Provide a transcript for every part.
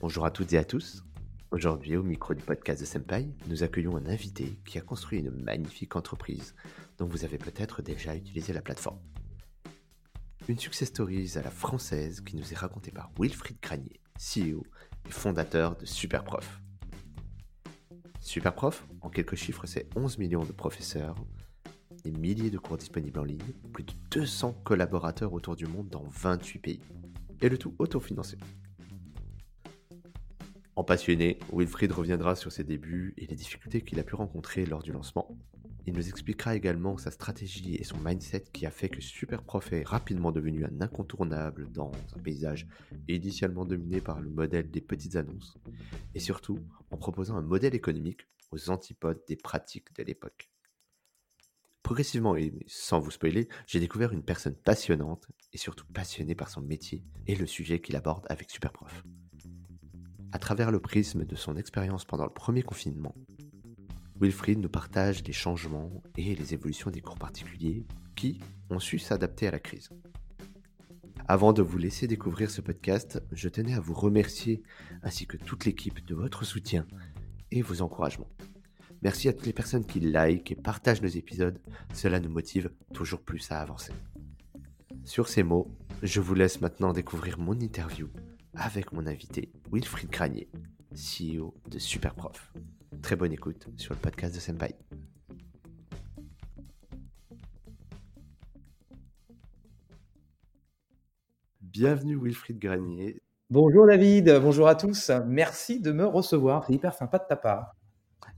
Bonjour à toutes et à tous. Aujourd'hui, au micro du podcast de Senpai, nous accueillons un invité qui a construit une magnifique entreprise dont vous avez peut-être déjà utilisé la plateforme. Une success story à la française qui nous est racontée par Wilfried Cranier, CEO et fondateur de Superprof. Superprof, en quelques chiffres, c'est 11 millions de professeurs, des milliers de cours disponibles en ligne, plus de 200 collaborateurs autour du monde dans 28 pays, et le tout autofinancé. En passionné, Wilfried reviendra sur ses débuts et les difficultés qu'il a pu rencontrer lors du lancement. Il nous expliquera également sa stratégie et son mindset qui a fait que Superprof est rapidement devenu un incontournable dans un paysage initialement dominé par le modèle des petites annonces, et surtout en proposant un modèle économique aux antipodes des pratiques de l'époque. Progressivement et sans vous spoiler, j'ai découvert une personne passionnante et surtout passionnée par son métier et le sujet qu'il aborde avec Superprof à travers le prisme de son expérience pendant le premier confinement. Wilfried nous partage les changements et les évolutions des cours particuliers qui ont su s'adapter à la crise. Avant de vous laisser découvrir ce podcast, je tenais à vous remercier ainsi que toute l'équipe de votre soutien et vos encouragements. Merci à toutes les personnes qui like et partagent nos épisodes, cela nous motive toujours plus à avancer. Sur ces mots, je vous laisse maintenant découvrir mon interview avec mon invité Wilfried Cranier, CEO de Superprof. Très bonne écoute sur le podcast de Senpai. Bienvenue Wilfried Granier. Bonjour David, bonjour à tous. Merci de me recevoir, c'est hyper sympa de ta part.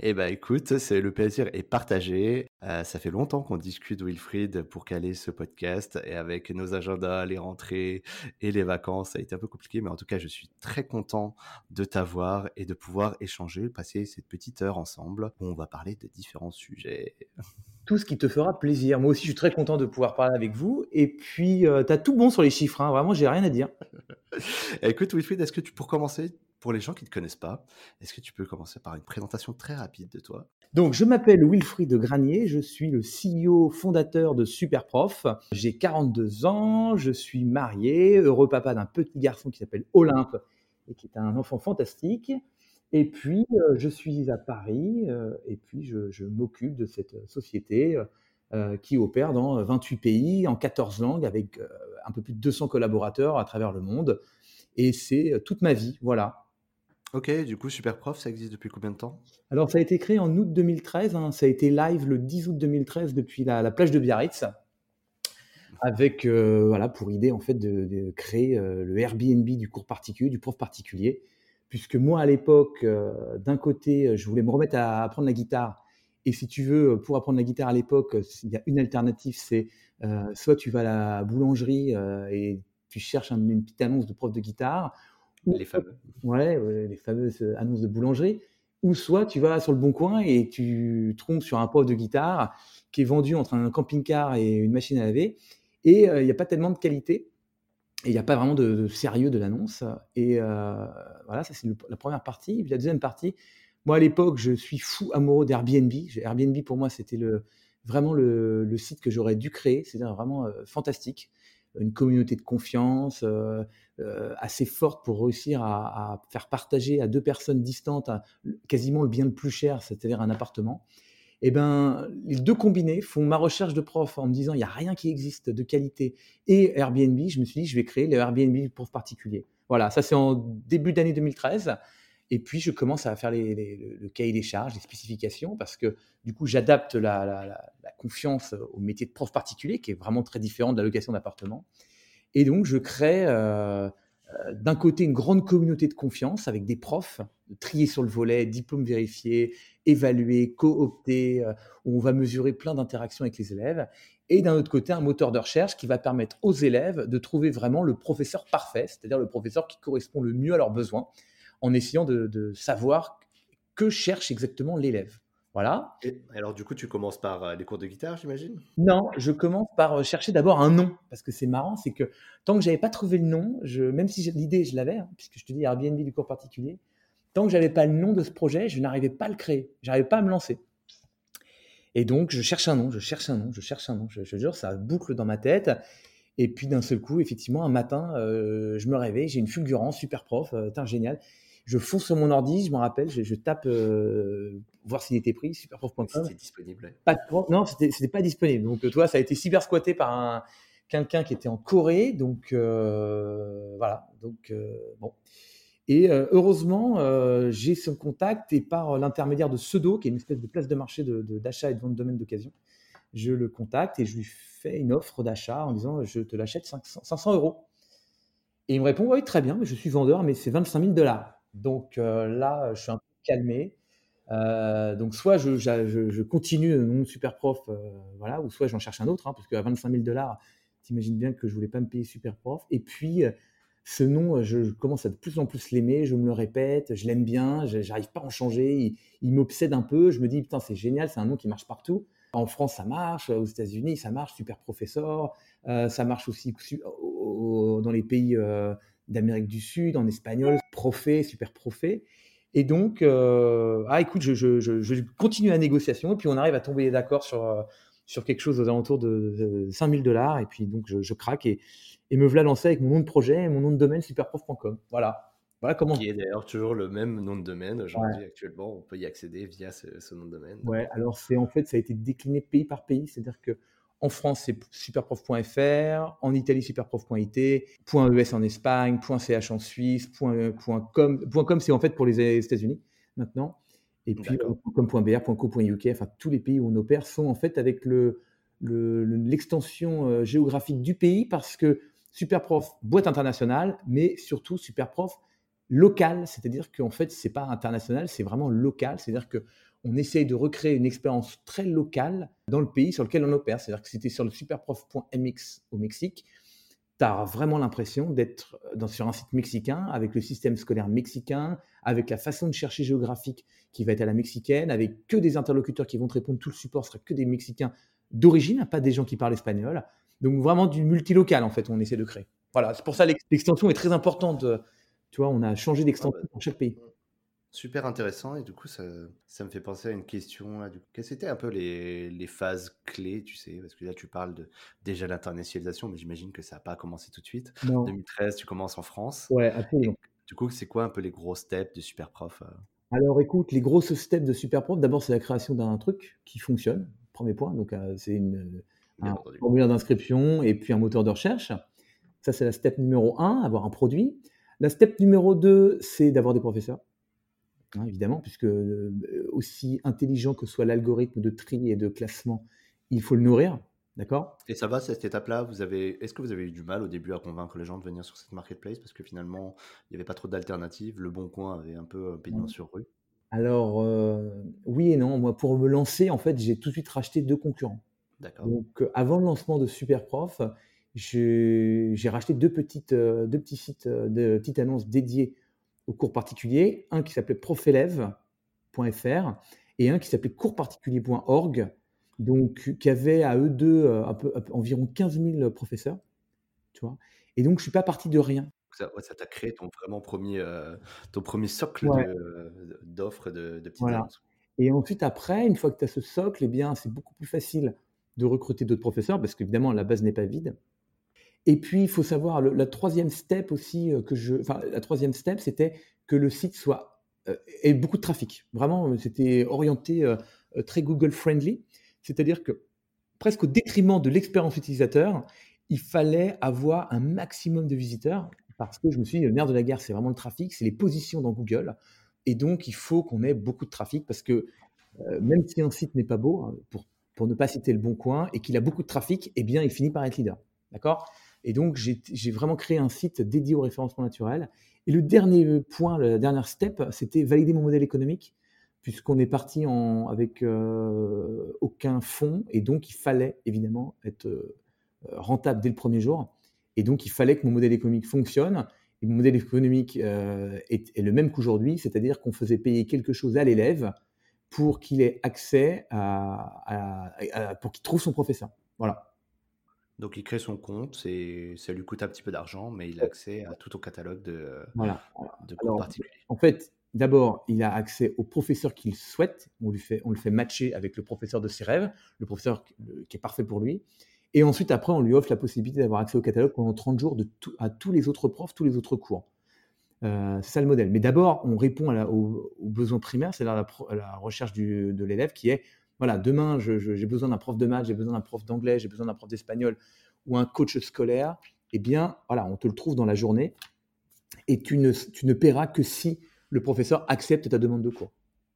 Eh ben écoute, c'est le plaisir est partagé. Euh, ça fait longtemps qu'on discute Wilfried pour caler ce podcast et avec nos agendas, les rentrées et les vacances, ça a été un peu compliqué, mais en tout cas, je suis très content de t'avoir et de pouvoir échanger, passer cette petite heure ensemble où on va parler de différents sujets. Tout ce qui te fera plaisir. Moi aussi, je suis très content de pouvoir parler avec vous. Et puis, euh, tu as tout bon sur les chiffres. Hein. Vraiment, j'ai rien à dire. Écoute, Wilfried, est-ce que tu, pour commencer, pour les gens qui ne te connaissent pas, est-ce que tu peux commencer par une présentation très rapide de toi? Donc, je m'appelle Wilfried Granier, je suis le CEO fondateur de Superprof. J'ai 42 ans, je suis marié, heureux papa d'un petit garçon qui s'appelle Olympe et qui est un enfant fantastique. Et puis, euh, je suis à Paris euh, et puis je, m'occupe de cette société euh, qui opère dans 28 pays, en 14 langues, avec un peu plus de 200 collaborateurs à travers le monde. Et c'est toute ma vie, voilà. Ok, du coup, Superprof, ça existe depuis combien de temps? Alors, ça a été créé en août 2013. Hein. Ça a été live le 10 août 2013 depuis la, plage de Biarritz, avec euh, pour idée en fait de, créer euh, le Airbnb du cours particulier, du prof particulier, puisque moi à l'époque, euh, d'un côté, je voulais me remettre à apprendre la guitare. Et si tu veux, pour apprendre la guitare à l'époque, il y a une alternative, c'est soit tu vas à la boulangerie et tu cherches une petite annonce de prof de guitare, les fameux. Ouais, les fameuses annonces de boulangerie. Ou soit tu vas sur le bon coin et tu trompes sur un prof de guitare qui est vendu entre un camping-car et une machine à laver. Et euh, il n'y a pas tellement de qualité. Et il n'y a pas vraiment de, sérieux de l'annonce. Et euh, voilà, ça c'est la première partie. Et puis la deuxième partie, moi à l'époque, je suis fou amoureux d'Airbnb. Airbnb pour moi, c'était le, vraiment le, site que j'aurais dû créer. C'était vraiment euh, fantastique une communauté de confiance euh, euh, assez forte pour réussir à, faire partager à deux personnes distantes quasiment le bien le plus cher, c'est-à-dire un appartement. Et eh ben, les deux combinés font ma recherche de prof en me disant il n'y a rien qui existe de qualité et Airbnb. Je me suis dit je vais créer le Airbnb prof particulier. Voilà, ça c'est en début d'année 2013. Et puis, je commence à faire le cahier des charges, les spécifications, parce que du coup, j'adapte la, confiance au métier de prof particulier, qui est vraiment très différent de la location d'appartement. Et donc, je crée euh, euh, d'un côté une grande communauté de confiance avec des profs, triés sur le volet, diplômes vérifiés, évalués, cooptés, euh, où on va mesurer plein d'interactions avec les élèves. Et d'un autre côté, un moteur de recherche qui va permettre aux élèves de trouver vraiment le professeur parfait, c'est-à-dire le professeur qui correspond le mieux à leurs besoins en essayant de, savoir que cherche exactement l'élève. Voilà. alors, du coup, tu commences par euh, les cours de guitare, j'imagine? Non, je commence par euh, chercher d'abord un nom. Parce que c'est marrant, c'est que tant que j'avais pas trouvé le nom, je, même si l'idée, je l'avais, hein, puisque je te dis Airbnb du cours particulier, tant que j'avais pas le nom de ce projet, je n'arrivais pas à le créer. J'arrivais pas à me lancer. Et donc, je cherche un nom, je cherche un nom, je cherche un nom. Je, je jure, ça boucle dans ma tête. Et puis d'un seul coup, effectivement, un matin, euh, je me réveille, j'ai une fulgurance, super prof, euh, génial. Je fonce sur mon ordi, je m'en rappelle, je, tape euh, voir s'il était pris, superprof.com. C'était disponible. Pas de non, c'était pas disponible. Donc toi, ça a été cyber squatté par un, quelqu'un qui était en Corée. Donc voilà. Donc bon. Et heureusement, j'ai son contact et par l'intermédiaire de Pseudo, qui est une espèce de place de marché d'achat de, et de vente de domaine d'occasion, je le contacte et je lui fais une offre d'achat en disant je te l'achète 500, euros. Et il me répond oui, très bien, je suis vendeur, mais c'est 25 000 dollars. Donc là, je suis un peu calmé. donc soit je, continue mon super prof, voilà, ou soit j'en cherche un autre, hein, parce qu'à 25 000 dollars, t'imagines bien que je voulais pas me payer super prof. Et puis ce nom, je, commence à de plus en plus l'aimer, je me le répète, je l'aime bien, j'arrive pas à en changer, il, m'obsède un peu, je me dis putain c'est génial, c'est un nom qui marche partout. En France ça marche, aux États-Unis ça marche, super professeur, euh, ça marche aussi dans les pays euh, d'Amérique du Sud, en espagnol, profé, super profé. Et donc, euh, ah écoute, je, continue la négociation, et puis on arrive à tomber d'accord sur, sur quelque chose aux alentours de, 5000 dollars, et puis donc je, craque et, et me voilà lancé avec mon nom de projet et mon nom de domaine superprof.com. Voilà. Voilà comment. Qui est d'ailleurs toujours le même nom de domaine. Aujourd'hui, actuellement, on peut y accéder via ce, nom de domaine. Ouais, alors c'est en fait, ça a été décliné pays par pays. C'est-à-dire que en France, c'est superprof.fr, en Italie, superprof.it, .es en Espagne, .ch en Suisse, .com. .com, c'est en fait pour les États-Unis maintenant. Et puis, .com.br, .co.uk, enfin, tous les pays où on opère sont en fait avec l'extension le, euh, géographique du pays parce que Superprof, boîte internationale, mais surtout Superprof local, c'est-à-dire qu'en fait, c'est pas international, c'est vraiment local, c'est-à-dire que on essaye de recréer une expérience très locale dans le pays sur lequel on opère. C'est-à-dire que si tu es sur le superprof.mx au Mexique, tu as vraiment l'impression d'être sur un site mexicain, avec le système scolaire mexicain, avec la façon de chercher géographique qui va être à la mexicaine, avec que des interlocuteurs qui vont te répondre, tout le support sera que des Mexicains d'origine, pas des gens qui parlent espagnol. Donc vraiment du multilocal en fait, on essaie de créer. Voilà, c'est pour ça l'extension est très importante. Tu vois, on a changé d'extension ah bah, chaque pays. Super intéressant et du coup ça, ça me fait penser à une question. Là, Quelles étaient un peu les, les, phases clés, tu sais? Parce que là tu parles de déjà l'internationalisation, mais j'imagine que ça n'a pas commencé tout de suite. En 2013, tu commences en France. Ouais, absolument. du coup, c'est quoi un peu les gros steps de Superprof euh? Alors écoute, les grosses steps de Superprof, d'abord c'est la création d'un truc qui fonctionne, premier point. Donc euh, c'est une un formulaire d'inscription et puis un moteur de recherche. Ça, c'est la step numéro 1, avoir un produit. La step numéro 2, c'est d'avoir des professeurs, hein, évidemment, puisque euh, aussi intelligent que soit l'algorithme de tri et de classement, il faut le nourrir. D'accord? Et ça va, cette étape-là vous avez... Est-ce que vous avez eu du mal au début à convaincre les gens de venir sur cette marketplace Parce que finalement, il n'y avait pas trop d'alternatives. Le Bon Coin avait un peu pignon sur rue. Alors, euh, oui et non. Moi, pour me lancer, en fait, j'ai tout de suite racheté deux concurrents. Donc, euh, avant le lancement de Superprof, j'ai racheté deux, petites, euh, deux petits sites euh, de petites annonces dédiées aux cours particuliers. Un qui s'appelait profelève.fr et un qui s'appelait coursparticulier.org, donc qui avait à eux deux un peu, environ 15 000 professeurs. Tu vois et donc, je ne suis pas parti de rien. Ça t'a créé ton vraiment premier, ton premier socle d'offres de, de, petites annonces. Et ensuite, après, une fois que tu as ce socle, eh bien, c'est beaucoup plus facile de recruter d'autres professeurs, parce qu'évidemment, la base n'est pas vide. Et puis, il faut savoir, la troisième step aussi, euh, que je, la troisième step, c'était que le site soit euh, ait beaucoup de trafic. Vraiment, euh, c'était orienté très Google friendly, c'est-à-dire que presque au détriment de l'expérience utilisateur, il fallait avoir un maximum de visiteurs parce que je me suis dit, le nerf de la guerre, c'est vraiment le trafic, c'est les positions dans Google. Et donc, il faut qu'on ait beaucoup de trafic parce que même si un site n'est pas beau, hein, pour pour ne pas citer le bon coin, et qu'il a beaucoup de trafic, eh bien, il finit par être leader. D'accord? Et donc, j'ai vraiment créé un site dédié au référencement naturel. Et le dernier point, la dernière step, c'était valider mon modèle économique, puisqu'on est parti avec euh, aucun fonds, et donc il fallait évidemment être euh, rentable dès le premier jour. Et donc, il fallait que mon modèle économique fonctionne. Et mon modèle économique euh, est, est, le même qu'aujourd'hui, c'est-à-dire qu'on faisait payer quelque chose à l'élève pour qu'il ait accès à, pour qu'il trouve son professeur. Voilà. Donc il crée son compte et ça lui coûte un petit peu d'argent, mais il a accès à tout ton catalogue de, voilà. de cours particuliers. En fait, d'abord, il a accès au professeur qu'il souhaite. On, lui fait, on le fait matcher avec le professeur de ses rêves, le professeur qui est parfait pour lui. Et ensuite, après, on lui offre la possibilité d'avoir accès au catalogue pendant 30 jours de à tous les autres profs, tous les autres cours. Euh, c'est ça le modèle. Mais d'abord, on répond à aux, besoins primaires, c'est la, la, recherche de l'élève qui est, demain, j'ai besoin d'un prof de maths, j'ai besoin d'un prof d'anglais, j'ai besoin d'un prof d'espagnol ou un coach scolaire. Eh bien, voilà, on te le trouve dans la journée et tu ne paieras que si le professeur accepte ta demande de cours.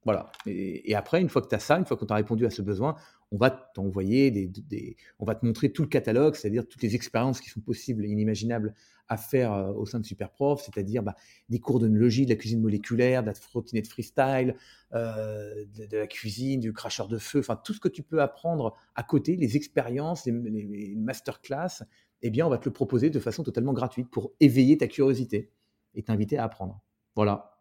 Voilà. Et, après, une fois que tu as ça, une fois qu'on t'a répondu à ce besoin, on va t'envoyer des, on va te montrer tout le catalogue, c'est-à-dire toutes les expériences qui sont possibles et inimaginables à faire euh, au sein de Superprof, c'est-à-dire bah, des cours d'onologie, de la cuisine moléculaire, de la trottinette freestyle, euh, de, la cuisine, du cracheur de feu, enfin tout ce que tu peux apprendre à côté, les expériences, les, les masterclass, eh bien on va te le proposer de façon totalement gratuite pour éveiller ta curiosité et t'inviter à apprendre. Voilà.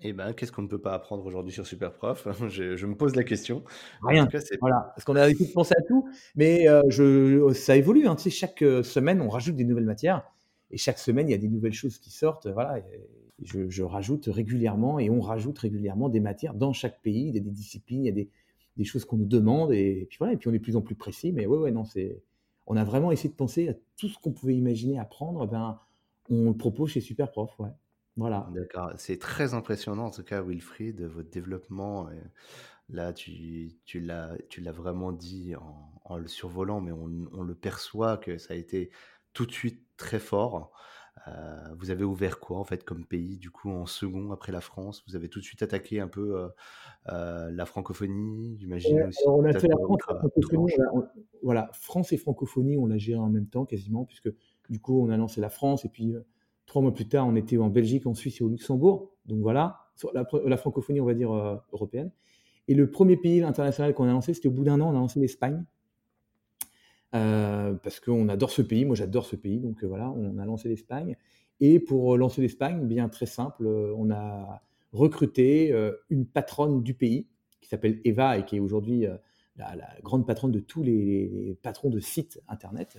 Eh ben, qu'est-ce qu'on ne peut pas apprendre aujourd'hui sur Superprof? Je, je me pose la question. Rien. voilà, parce qu'on a l'habitude de penser à tout, mais euh, je, ça évolue. Hein. Tu sais, chaque euh, semaine, on rajoute des nouvelles matières, et chaque semaine, il y a des nouvelles choses qui sortent. Voilà, je, je, rajoute régulièrement, et on rajoute régulièrement des matières dans chaque pays, il y a des disciplines, il y a des, des choses qu'on nous demande, et, puis voilà, et puis on est de plus en plus précis. Mais ouais, ouais, non, c'est, on a vraiment essayé de penser à tout ce qu'on pouvait imaginer apprendre. Ben, on le propose chez Superprof, ouais. Voilà. D'accord. C'est très impressionnant, en tout cas, Wilfried, votre développement. Là, tu, tu l'as, tu l'as vraiment dit en, le survolant, mais on, le perçoit que ça a été tout de suite très fort. Euh, vous avez ouvert quoi, en fait, comme pays, du coup, en second après la France? Vous avez tout de suite attaqué un peu euh, euh, la francophonie, j'imagine aussi. on a fait la France, francophonie, voilà, France et francophonie, on l'a géré en même temps, quasiment, puisque du coup, on a lancé la France, et puis Trois mois plus tard, on était en Belgique, en Suisse et au Luxembourg. Donc voilà, la, francophonie, on va dire, euh, européenne. Et le premier pays international qu'on a lancé, c'était au bout d'un an, on a lancé l'Espagne. Euh, parce qu'on adore ce pays, moi j'adore ce pays, donc euh, voilà, on a lancé l'Espagne. Et pour lancer l'Espagne, bien très simple, on a recruté une patronne du pays qui s'appelle Eva et qui est aujourd'hui la, grande patronne de tous les patrons de sites internet.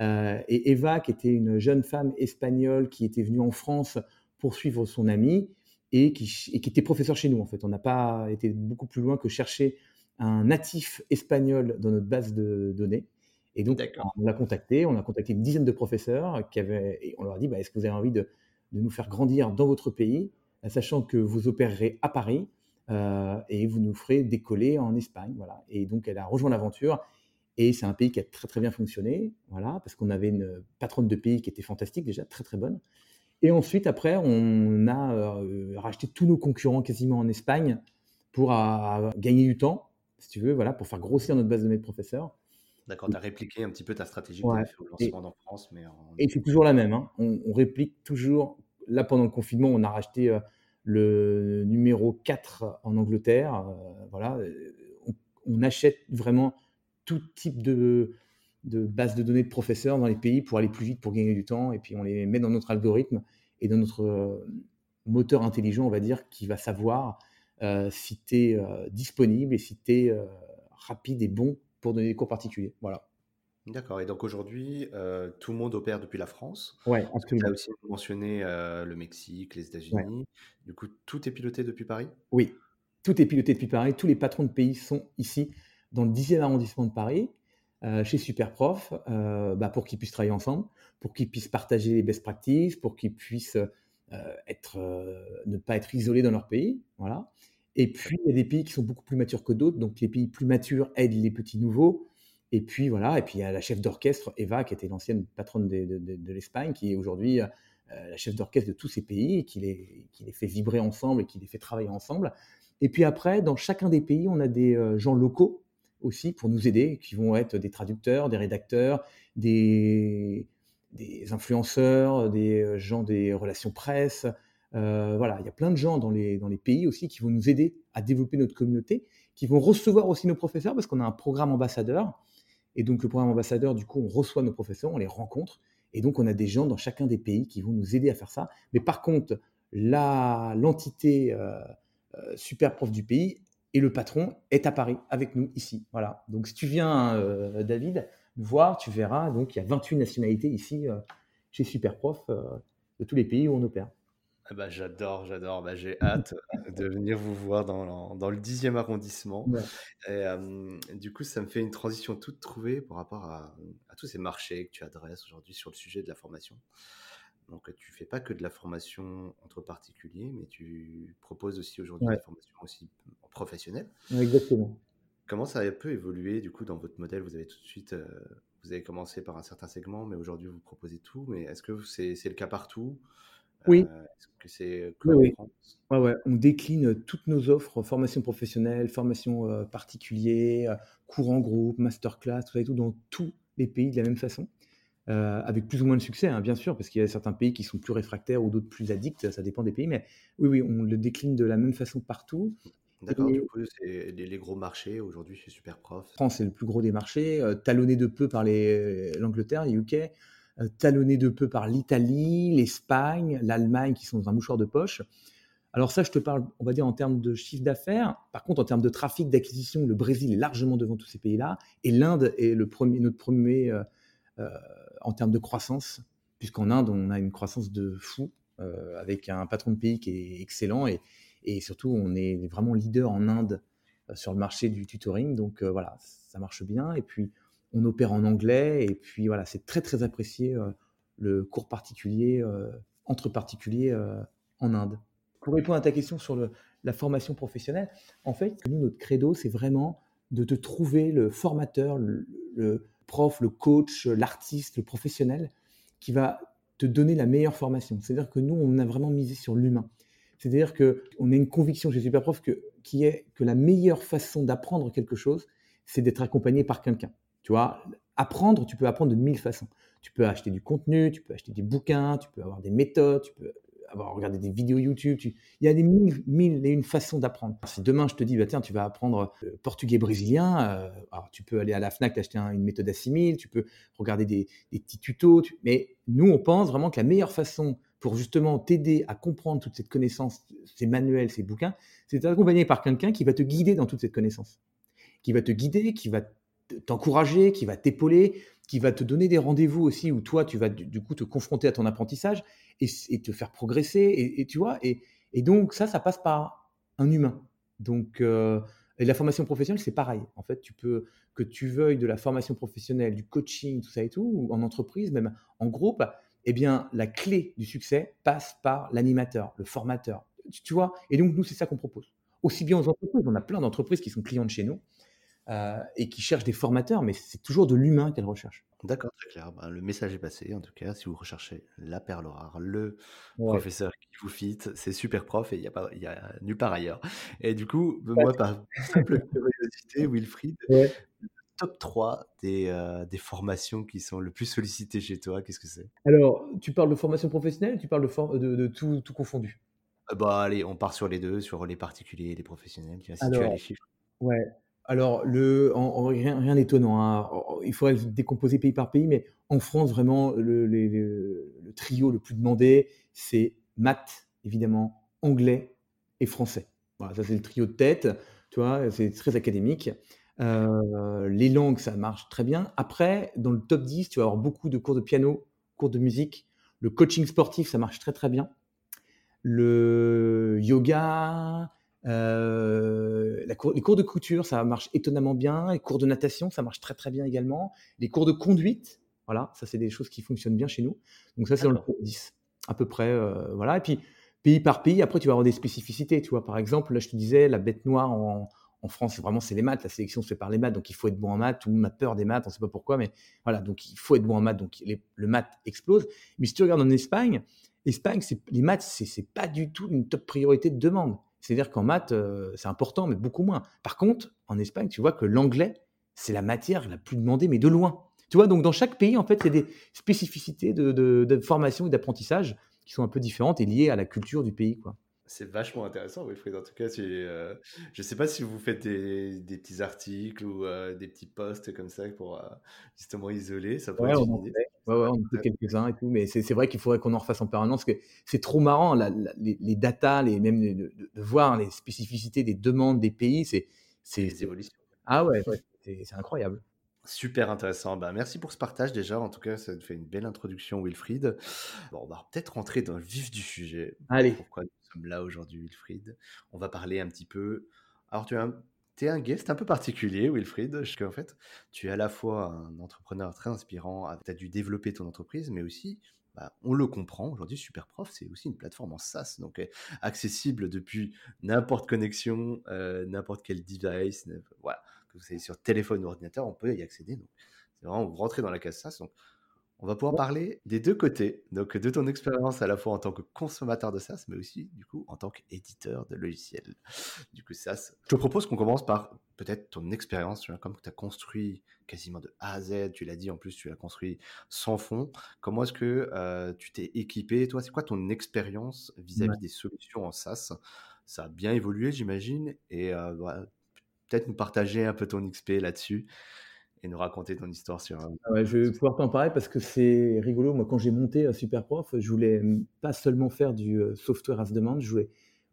Euh, et Eva, qui était une jeune femme espagnole qui était venue en France pour suivre son ami et qui, était professeur chez nous, en fait. On n'a pas été beaucoup plus loin que chercher un natif espagnol dans notre base de données. Et donc, on l'a contacté, on a contacté une dizaine de professeurs qui avaient, et on leur a dit bah, est-ce que vous avez envie de, nous faire grandir dans votre pays, sachant que vous opérerez à Paris euh, et vous nous ferez décoller en Espagne. Voilà. Et donc, elle a rejoint l'aventure et c'est un pays qui a très très bien fonctionné, voilà, parce qu'on avait une patronne de pays qui était fantastique déjà, très très bonne. Et ensuite, après, on a euh, racheté tous nos concurrents quasiment en Espagne pour gagner du temps, si tu veux, voilà, pour faire grossir notre base de données de professeurs. D'accord, tu as répliqué un petit peu ta stratégie que tu fait au lancement en France. Mais Et c'est toujours la même. Hein. On, réplique toujours. Là, pendant le confinement, on a racheté euh, le numéro 4 en Angleterre. Euh, voilà, on, achète vraiment tout type de, de base de données de professeurs dans les pays pour aller plus vite, pour gagner du temps, et puis on les met dans notre algorithme et dans notre euh, moteur intelligent, on va dire, qui va savoir euh, si tu es euh, disponible et si tu es rapide et bon pour donner des cours particuliers. Voilà. D'accord. Et donc aujourd'hui, tout le monde opère depuis la France. Oui, Tu as aussi mentionné le Mexique, les États-Unis. Du coup, tout est piloté depuis Paris? Oui, tout est piloté depuis Paris. Tous les patrons de pays sont ici dans le 10e arrondissement de Paris, euh, chez Superprof, euh, bah, pour qu'ils puissent travailler ensemble, pour qu'ils puissent partager les best practices, pour qu'ils puissent euh, être, ne pas être isolés dans leur pays. Voilà. Et puis, il y a des pays qui sont beaucoup plus matures que d'autres. Donc, les pays plus matures aident les petits nouveaux. Et puis, voilà. Et puis, il y a la chef d'orchestre, Eva, qui était l'ancienne patronne de, l'Espagne, qui est aujourd'hui la chef d'orchestre de tous ces pays, qui les, qui les fait vibrer ensemble et qui les fait travailler ensemble. Et puis après, dans chacun des pays, on a des gens locaux aussi pour nous aider, qui vont être des traducteurs, des rédacteurs, des, influenceurs, des euh, gens des relations presse. Euh, voilà, il y a plein de gens dans les, dans les pays aussi qui vont nous aider à développer notre communauté, qui vont recevoir aussi nos professeurs parce qu'on a un programme ambassadeur. Et donc le programme ambassadeur, du coup, on reçoit nos professeurs, on les rencontre. Et donc on a des gens dans chacun des pays qui vont nous aider à faire ça. Mais par contre, l'entité euh, super prof du pays, et le patron est à Paris avec nous ici. Voilà. Donc si tu viens, euh, David, voir, tu verras. Donc il y a 28 nationalités ici euh, chez Superprof euh, de tous les pays où on opère. Ah bah, j'adore, j'adore. Bah, j'ai hâte de venir vous voir dans, dans le 10e arrondissement. Ouais. Et euh, du coup, ça me fait une transition toute trouvée par rapport à, à tous ces marchés que tu adresses aujourd'hui sur le sujet de la formation. Donc, tu fais pas que de la formation entre particuliers, mais tu proposes aussi aujourd'hui Ouais, des formations aussi professionnelles. exactement. Comment ça a peu évolué du coup dans votre modèle? Vous avez tout de suite, euh, vous avez commencé par un certain segment, mais aujourd'hui vous proposez tout. Mais est-ce que c'est le cas partout? Oui, Euh, est-ce que c'est oui, en oui. France? Ouais, ouais. On décline toutes nos offres, formation professionnelle, formation euh, particulier, cours en groupe, masterclass, tout ça et tout, dans tous les pays de la même façon. Euh, avec plus ou moins de succès, hein, bien sûr, parce qu'il y a certains pays qui sont plus réfractaires ou d'autres plus addicts, ça dépend des pays, mais oui, oui, on le décline de la même façon partout. D'accord, du coup, c'est les, les gros marchés aujourd'hui chez Superprof. France est le plus gros des marchés, euh, talonné de peu par les- l'Angleterre, les UK, euh, talonné de peu par l'Italie, l'Espagne, l'Allemagne, qui sont dans un mouchoir de poche. Alors ça, je te parle, on va dire, en termes de chiffre d'affaires. Par contre, en termes de trafic, d'acquisition, le Brésil est largement devant tous ces pays-là. Et l'Inde est le premier, notre premier euh, en termes de croissance, puisqu'en Inde, on a une croissance de fou, euh, avec un patron de pays qui est excellent. Et, surtout, on est vraiment leader en Inde euh, sur le marché du tutoring. Donc euh, voilà, ça marche bien. Et puis, on opère en anglais. Et puis voilà, c'est très, très apprécié, euh, le cours particulier, euh, entre particuliers euh, en Inde. Pour répondre à ta question sur la formation professionnelle, en fait, nous, notre credo, c'est vraiment de te trouver le formateur, le prof, le coach, l'artiste, le professionnel qui va te donner la meilleure formation. C'est-à-dire que nous, on a vraiment misé sur l'humain. C'est-à-dire qu'on a une conviction chez Superprof que, qui est que la meilleure façon d'apprendre quelque chose, c'est d'être accompagné par quelqu'un. Tu vois, apprendre, tu peux apprendre de mille façons. Tu peux acheter du contenu, tu peux acheter des bouquins, tu peux avoir des méthodes, tu peux avoir regardé des vidéos YouTube. tu- Il y a des mille, mille et une façons d'apprendre. Si demain je te dis, bah, tiens, tu vas apprendre le portugais brésilien, euh, alors tu peux aller à la Fnac acheter un- une méthode assimile, tu peux regarder des, petits tutos. tu- Mais nous, on pense vraiment que la meilleure façon pour justement t'aider à comprendre toute cette connaissance, ces manuels, ces bouquins, c'est d'être accompagné par quelqu'un qui va te guider dans toute cette connaissance, qui va te guider, qui va t'encourager, qui va t'épauler, qui va te donner des rendez-vous aussi où toi, tu vas du, coup te confronter à ton apprentissage et, te faire progresser. Et, tu vois, et, donc ça, ça passe par un humain. Donc, euh, et la formation professionnelle, c'est pareil. En fait, tu peux que tu veuilles de la formation professionnelle, du coaching, tout ça et tout, ou en entreprise, même en groupe, eh bien, la clé du succès passe par l'animateur, le formateur. Tu, vois Et donc, nous, c'est ça qu'on propose. Aussi bien aux entreprises, on a plein d'entreprises qui sont clientes chez nous euh, et qui cherchent des formateurs, mais c'est toujours de l'humain qu'elles recherchent. D'accord, très clair. Ben, le message est passé. En tout cas, si vous recherchez la perle rare, le Ouais. professeur qui vous fit, c'est super prof et il n'y a, pas- il y a nulle part ailleurs. Et du coup, moi, par simple curiosité, Wilfried, Ouais. top 3 des, euh, des formations qui sont le plus sollicitées chez toi, qu'est-ce que c'est? Alors, tu parles de formation professionnelle ou tu parles de, for- de, de tout, tout confondu? Euh, Bah, allez, on part sur les deux, sur les particuliers et les professionnels. Tu les chiffres. Ouais. Alors, rien, rien d'étonnant. hein. En- Il faudrait décomposer pays par pays, mais en France, vraiment, le trio le plus demandé, c'est maths, évidemment, anglais et français. Voilà, ça, c'est le trio de tête. Tu vois, c'est très académique. Euh, les langues, ça marche très bien. Après, dans le top 10, tu vas avoir beaucoup de cours de piano, cours de musique. Le coaching sportif, ça marche très, très bien. Le yoga, euh, la cour- les cours de couture, ça marche étonnamment bien. Les cours de natation, ça marche très très bien également. Les cours de conduite, voilà, ça c'est des choses qui fonctionnent bien chez nous. Donc ça c'est dans le top 10, à peu près. euh, voilà. Et puis pays par pays, après tu vas avoir des spécificités. Tu vois, par exemple, là je te disais, la bête noire en, en France, vraiment c'est les maths. La sélection se fait par les maths, donc il faut être bon en maths. Tout le monde a peur des maths, on ne sait pas pourquoi, mais voilà, donc il faut être bon en maths. Donc les- le maths explose. Mais si tu regardes en Espagne, Espagne, les maths, c'est pas du tout une top priorité de demande. C'est-à-dire qu'en maths, euh, c'est important, mais beaucoup moins. Par contre, en Espagne, tu vois que l'anglais, c'est la matière la plus demandée, mais de loin. Tu vois, donc dans chaque pays, en fait, il y a des spécificités de, de- formation et d'apprentissage qui sont un peu différentes et liées à la culture du pays, quoi. C'est vachement intéressant, Wilfried. En tout cas, tu, euh, je ne sais pas si vous faites des, des petits articles ou euh, des petits posts comme ça pour euh, justement isoler. Ça pourrait Ouais, être on en fait. Ouais, ouais, on en fait quelques-uns et tout, mais c'est vrai qu'il faudrait qu'on en refasse en permanence parce que c'est trop marrant, la- la- les, les datas, les, même de, de voir les spécificités des demandes des pays, c'est, évolutions. ah ouais, c'est incroyable. Super intéressant. Bah, merci pour ce partage déjà. En tout cas, ça te fait une belle introduction, Wilfried. Bon, on va peut-être rentrer dans le vif du sujet. Allez. Pourquoi nous sommes là aujourd'hui, Wilfried? On va parler un petit peu. Alors, tu es un, es un guest un peu particulier, Wilfried, parce qu'en fait, tu es à la fois un entrepreneur très inspirant. Tu as dû développer ton entreprise, mais aussi bah, on le comprend, aujourd'hui Superprof, c'est aussi une plateforme en SaaS, donc accessible depuis n'importe connexion, euh, n'importe quel device, voilà, que vous savez sur téléphone ou ordinateur, on peut y accéder. Donc, c'est vraiment vous rentrez dans la case SaaS. Donc, on va pouvoir parler des deux côtés, donc de ton expérience à la fois en tant que consommateur de SaaS, mais aussi du coup en tant qu'éditeur de logiciels. Du coup, SaaS. Je te propose qu'on commence par peut-être ton expérience, comme tu as construit quasiment de A à Z, tu l'as dit en plus, tu l'as construit sans fond. Comment est-ce que euh, tu t'es équipé Toi, c'est quoi ton expérience vis-à-vis des solutions en SaaS? Ça a bien évolué, j'imagine, et euh, peut-être nous partager un peu ton XP là-dessus et nous raconter ton histoire sur. Ah je vais pouvoir t'en parler parce que c'est rigolo. Moi, quand j'ai monté Superprof, je voulais pas seulement faire du software as demande, je voulais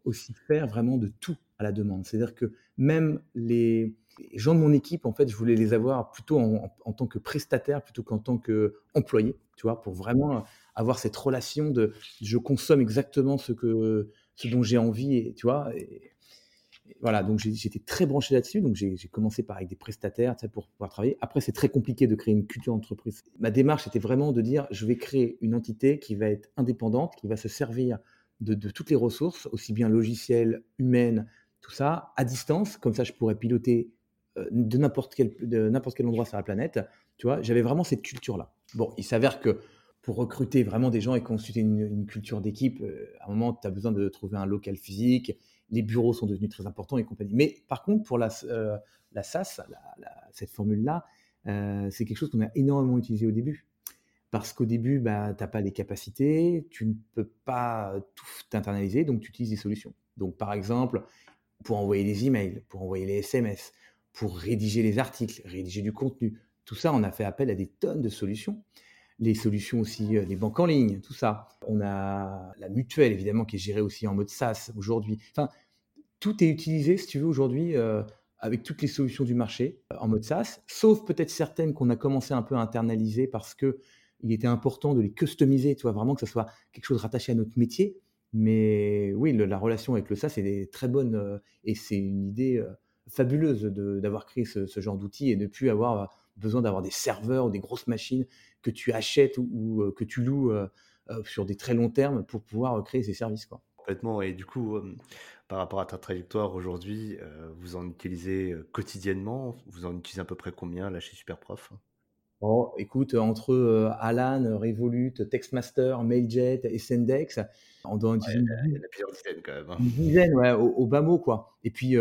aussi faire vraiment de tout à la demande. C'est-à-dire que même les, gens de mon équipe, en fait, je voulais les avoir plutôt en, tant que prestataire plutôt qu'en tant qu'employé, tu vois, pour vraiment avoir cette relation de je consomme exactement ce que ce dont j'ai envie, et, tu vois. Et, voilà, donc j'étais très branché là-dessus. Donc j'ai commencé par avec des prestataires pour pouvoir travailler. Après, c'est très compliqué de créer une culture d'entreprise. Ma démarche était vraiment de dire je vais créer une entité qui va être indépendante, qui va se servir de, toutes les ressources, aussi bien logicielles, humaines, tout ça, à distance. Comme ça, je pourrais piloter euh, de n'importe quel, endroit sur la planète. Tu vois, j'avais vraiment cette culture-là. Bon, il s'avère que pour recruter vraiment des gens et constituer une, culture d'équipe, euh, à un moment, tu as besoin de trouver un local physique, les bureaux sont devenus très importants et compagnie. Mais par contre, pour la, euh, cette formule-là, euh, c'est quelque chose qu'on a énormément utilisé au début. Parce qu'au début, bah, tu n'as pas les capacités, tu ne peux pas tout internaliser, donc tu utilises des solutions. Donc par exemple, pour envoyer des emails, pour envoyer les SMS, pour rédiger les articles, rédiger du contenu, tout ça, on a fait appel à des tonnes de solutions les solutions aussi, euh, les banques en ligne, tout ça. On a la mutuelle, évidemment, qui est gérée aussi en mode SaaS aujourd'hui. Enfin, tout est utilisé, si tu veux, aujourd'hui, euh, avec toutes les solutions du marché euh, en mode SaaS, sauf peut-être certaines qu'on a commencé un peu à internaliser parce que il était important de les customiser, tu vois, vraiment que ce soit quelque chose rattaché à notre métier. Mais oui, la relation avec le SaaS est très bonne et c'est une idée fabuleuse d'avoir créé ce, genre d'outils et de plus avoir besoin d'avoir des serveurs ou des grosses machines que tu achètes ou, euh, que tu loues euh, euh, sur des très longs termes pour pouvoir créer ces services. Quoi. Complètement. Et du coup, par rapport à ta trajectoire aujourd'hui, vous en utilisez quotidiennement? Vous en utilisez à peu près combien là chez Superprof? Oh, écoute, entre Alan, Revolut, Textmaster, Mailjet et Sendex, on doit en utiliser il y en a plusieurs dizaines quand même. Hein. Une dizaine, ouais, au, au, bas mot, quoi. Et puis,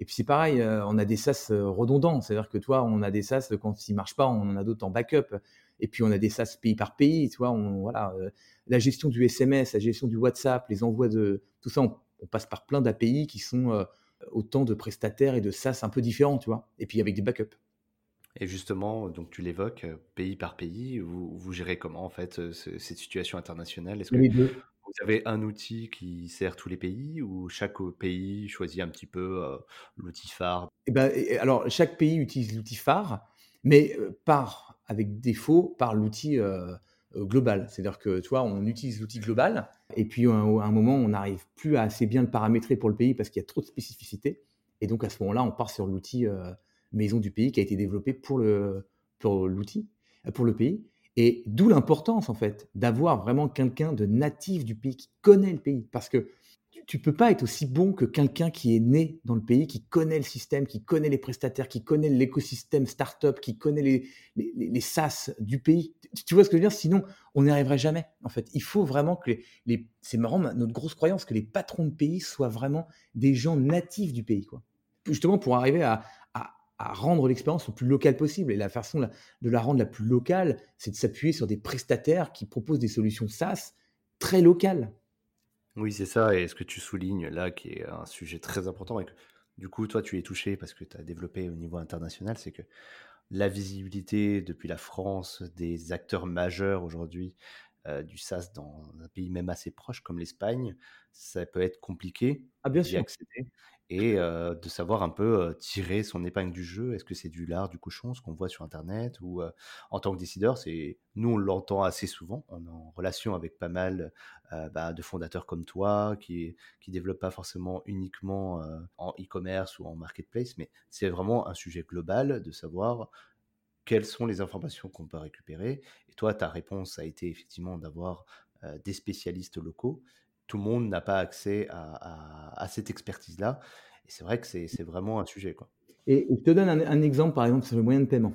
et puis c'est pareil, euh, on a des SaaS euh, redondants, c'est-à-dire que toi, on a des SaaS quand ils marchent pas, on en a d'autres en backup. Et puis on a des SaaS pays par pays, tu vois. On, voilà, euh, la gestion du SMS, la gestion du WhatsApp, les envois de tout ça, on, passe par plein d'API qui sont autant de prestataires et de SaaS un peu différents, tu vois. Et puis avec des backups. Et justement, donc tu l'évoques, pays par pays, vous, vous gérez comment en fait cette situation internationale? Est-ce que vous avez un outil qui sert tous les pays ou chaque pays choisit un petit peu euh, l'outil phare? Eh ben, Alors, chaque pays utilise l'outil phare, mais euh, par, avec défaut, par l'outil euh, global. C'est-à-dire que, tu vois, on utilise l'outil global et puis à un moment, on n'arrive plus à assez bien le paramétrer pour le pays parce qu'il y a trop de spécificités. Et donc, à ce moment-là, on part sur l'outil maison du pays qui a été développé pour pour, pour le pays. Et d'où l'importance, en fait, d'avoir vraiment quelqu'un de natif du pays qui connaît le pays. Parce que tu ne peux pas être aussi bon que quelqu'un qui est né dans le pays, qui connaît le système, qui connaît les prestataires, qui connaît l'écosystème startup, qui connaît les, les, SaaS du pays. Tu vois ce que je veux dire? Sinon, on n'y arriverait jamais. En fait, il faut vraiment que les, c'est marrant, notre grosse croyance, que les patrons de pays soient vraiment des gens natifs du pays, quoi. Justement pour arriver à, à rendre l'expérience le plus locale possible. Et la façon de la rendre la plus locale, c'est de s'appuyer sur des prestataires qui proposent des solutions SaaS très locales. Oui, c'est ça. Et ce que tu soulignes là, qui est un sujet très important, et que du coup, toi, tu es touché parce que tu as développé au niveau international, c'est que la visibilité depuis la France des acteurs majeurs aujourd'hui euh, du SaaS dans un pays même assez proche comme l'Espagne, ça peut être compliqué ah, bien sûr. accéder. Et de savoir un peu tirer son épingle du jeu. Est-ce que c'est du lard, du cochon, ce qu'on voit sur Internet ou en tant que décideur, c'est nous on l'entend assez souvent. On est en relation avec pas mal bah, de fondateurs comme toi qui qui développent pas forcément uniquement en e-commerce ou en marketplace, mais c'est vraiment un sujet global de savoir quelles sont les informations qu'on peut récupérer. Et toi, ta réponse a été effectivement d'avoir des spécialistes locaux tout le monde n'a pas accès à, cette expertise-là. Et c'est vrai que c'est vraiment un sujet. Et je te donne un, exemple, par exemple, sur les moyens de paiement.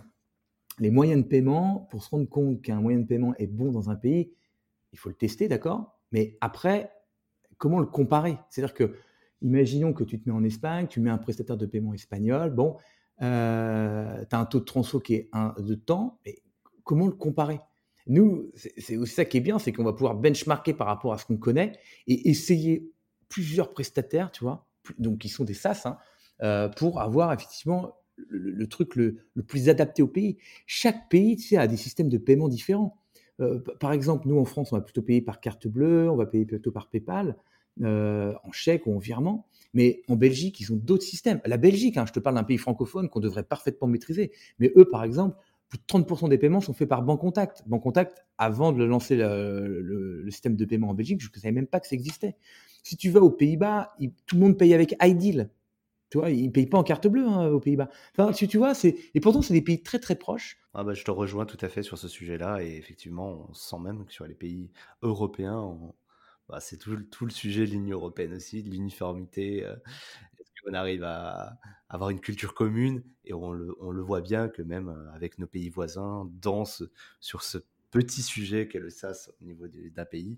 Les moyens de paiement, pour se rendre compte qu'un moyen de paiement est bon dans un pays, il faut le tester, d'accord? Mais après, comment le comparer? C'est-à-dire que, imaginons que tu te mets en Espagne, tu mets un prestataire de paiement espagnol, bon, euh, tu as un taux de transfo qui est de temps, mais comment le comparer? Nous, c'est aussi ça qui est bien, c'est qu'on va pouvoir benchmarker par rapport à ce qu'on connaît et essayer plusieurs prestataires, tu vois, donc qui sont des SaaS, hein, euh, pour avoir effectivement le, truc le, plus adapté au pays. Chaque pays, tu sais, a des systèmes de paiement différents. Euh, par exemple, nous en France, on va plutôt payer par carte bleue, on va payer plutôt par PayPal, euh, en chèque ou en virement. Mais en Belgique, ils ont d'autres systèmes. La Belgique, hein, je te parle d'un pays francophone qu'on devrait parfaitement maîtriser. Mais eux, par exemple, plus de 30% des paiements sont faits par Banque Contact. Banque Contact, avant de lancer le, système de paiement en Belgique, je ne savais même pas que ça existait. Si tu vas aux Pays-Bas, tout le monde paye avec iDeal. Tu vois, ils ne payent pas en carte bleue hein, aux Pays-Bas. Enfin, tu, vois, et pourtant, c'est des pays très très proches. Ah bah, je te rejoins tout à fait sur ce sujet-là. Et effectivement, on sent même que sur les pays européens, bah, c'est tout, tout, le sujet de l'Union européenne aussi, de l'uniformité. Euh, on arrive à avoir une culture commune et on le, voit bien que même euh, avec nos pays voisins, dans sur ce petit sujet qu'est le SAS au niveau d'un pays,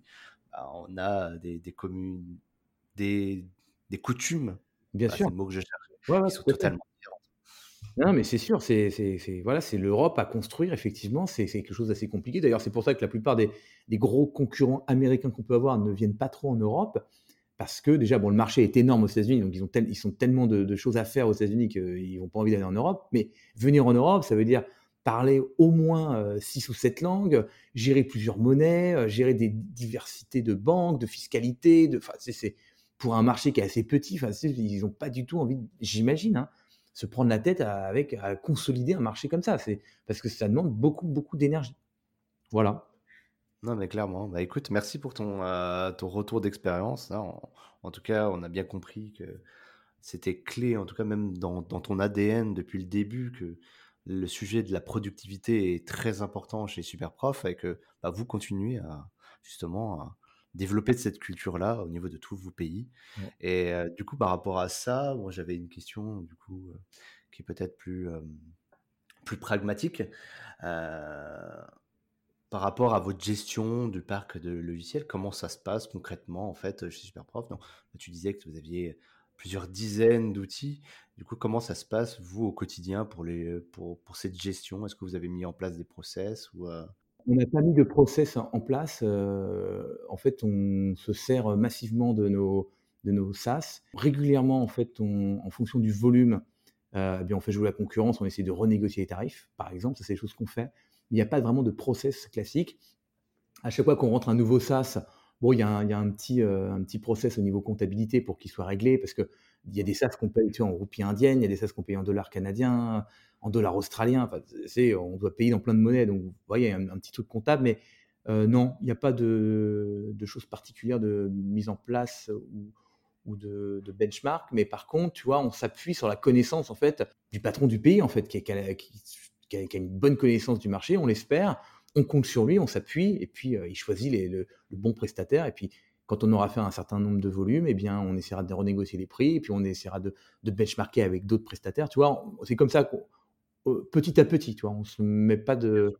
bah, on a des, communes, des, coutumes, bien sûr, c'est le mot que je cherche, qui sont totalement différentes. Non, mais c'est sûr, c'est voilà, c'est l'Europe à construire. Effectivement, c'est quelque chose d'assez compliqué. D'ailleurs, c'est pour ça que la plupart des, des gros concurrents américains qu'on peut avoir ne viennent pas trop en Europe parce que déjà, bon, le marché est énorme aux États-Unis, donc ils ont, ils sont tellement de, choses à faire aux États-Unis qu'ils n'ont pas envie d'aller en Europe. Mais venir en Europe, ça veut dire parler au moins 6 euh, ou 7 langues, gérer plusieurs monnaies, euh, gérer des diversités de banques, de fiscalité. De, c'est, pour un marché qui est assez petit, ils n'ont pas du tout envie, j'imagine, hein, se prendre la tête avec à consolider un marché comme ça. Parce que ça demande beaucoup, beaucoup d'énergie. Voilà. Non, mais clairement. Bah, écoute, merci pour ton, euh, ton retour d'expérience. Hein. En, tout cas, on a bien compris que c'était clé, en tout cas même dans, dans ton ADN depuis le début, que le sujet de la productivité est très important chez Superprof et que bah, vous continuez à justement à développer cette culture-là au niveau de tous vos pays. Et euh, du coup, par rapport à ça, moi j'avais une question du coup euh, qui est peut-être plus, plus pragmatique par rapport à votre gestion du parc de logiciels, comment ça se passe concrètement en fait chez Superprof? Donc, Tu disais que vous aviez plusieurs dizaines d'outils. Du coup, comment ça se passe vous au quotidien pour, les, pour, pour cette gestion? Est-ce que vous avez mis en place des process euh? On n'a pas mis de process en place. Euh, en fait, on se sert massivement de nos, de nos SaaS. Régulièrement, en fait, en fonction du volume, euh, eh bien, on fait jouer la concurrence, on essaie de renégocier les tarifs, par exemple. Ça, c'est des choses qu'on fait il n'y a pas vraiment de process classique. À chaque fois qu'on rentre un nouveau SaaS, bon, il y a un, petit, euh, un petit process au niveau comptabilité pour qu'il soit réglé, parce qu'il y a des SaaS qu'on paye en roupies indiennes, il y a des SaaS qu'on paye en dollars canadiens, en dollars australiens. Enfin, on doit payer dans plein de monnaies, donc vous voyez, un, un petit truc comptable, mais euh, non, il n'y a pas de, choses particulières de mise en place ou, de, benchmark, mais par contre, tu vois, on s'appuie sur la connaissance en fait du patron du pays en fait, qui, qui, qui a, une bonne connaissance du marché, on l'espère, on compte sur lui, on s'appuie, et puis euh, il choisit le, bon prestataire, et puis quand on aura fait un certain nombre de volumes, eh bien, on essaiera de renégocier les prix, et puis on essaiera de, benchmarker avec d'autres prestataires, tu vois, c'est comme ça, euh, petit à petit, tu vois, on ne se met pas de,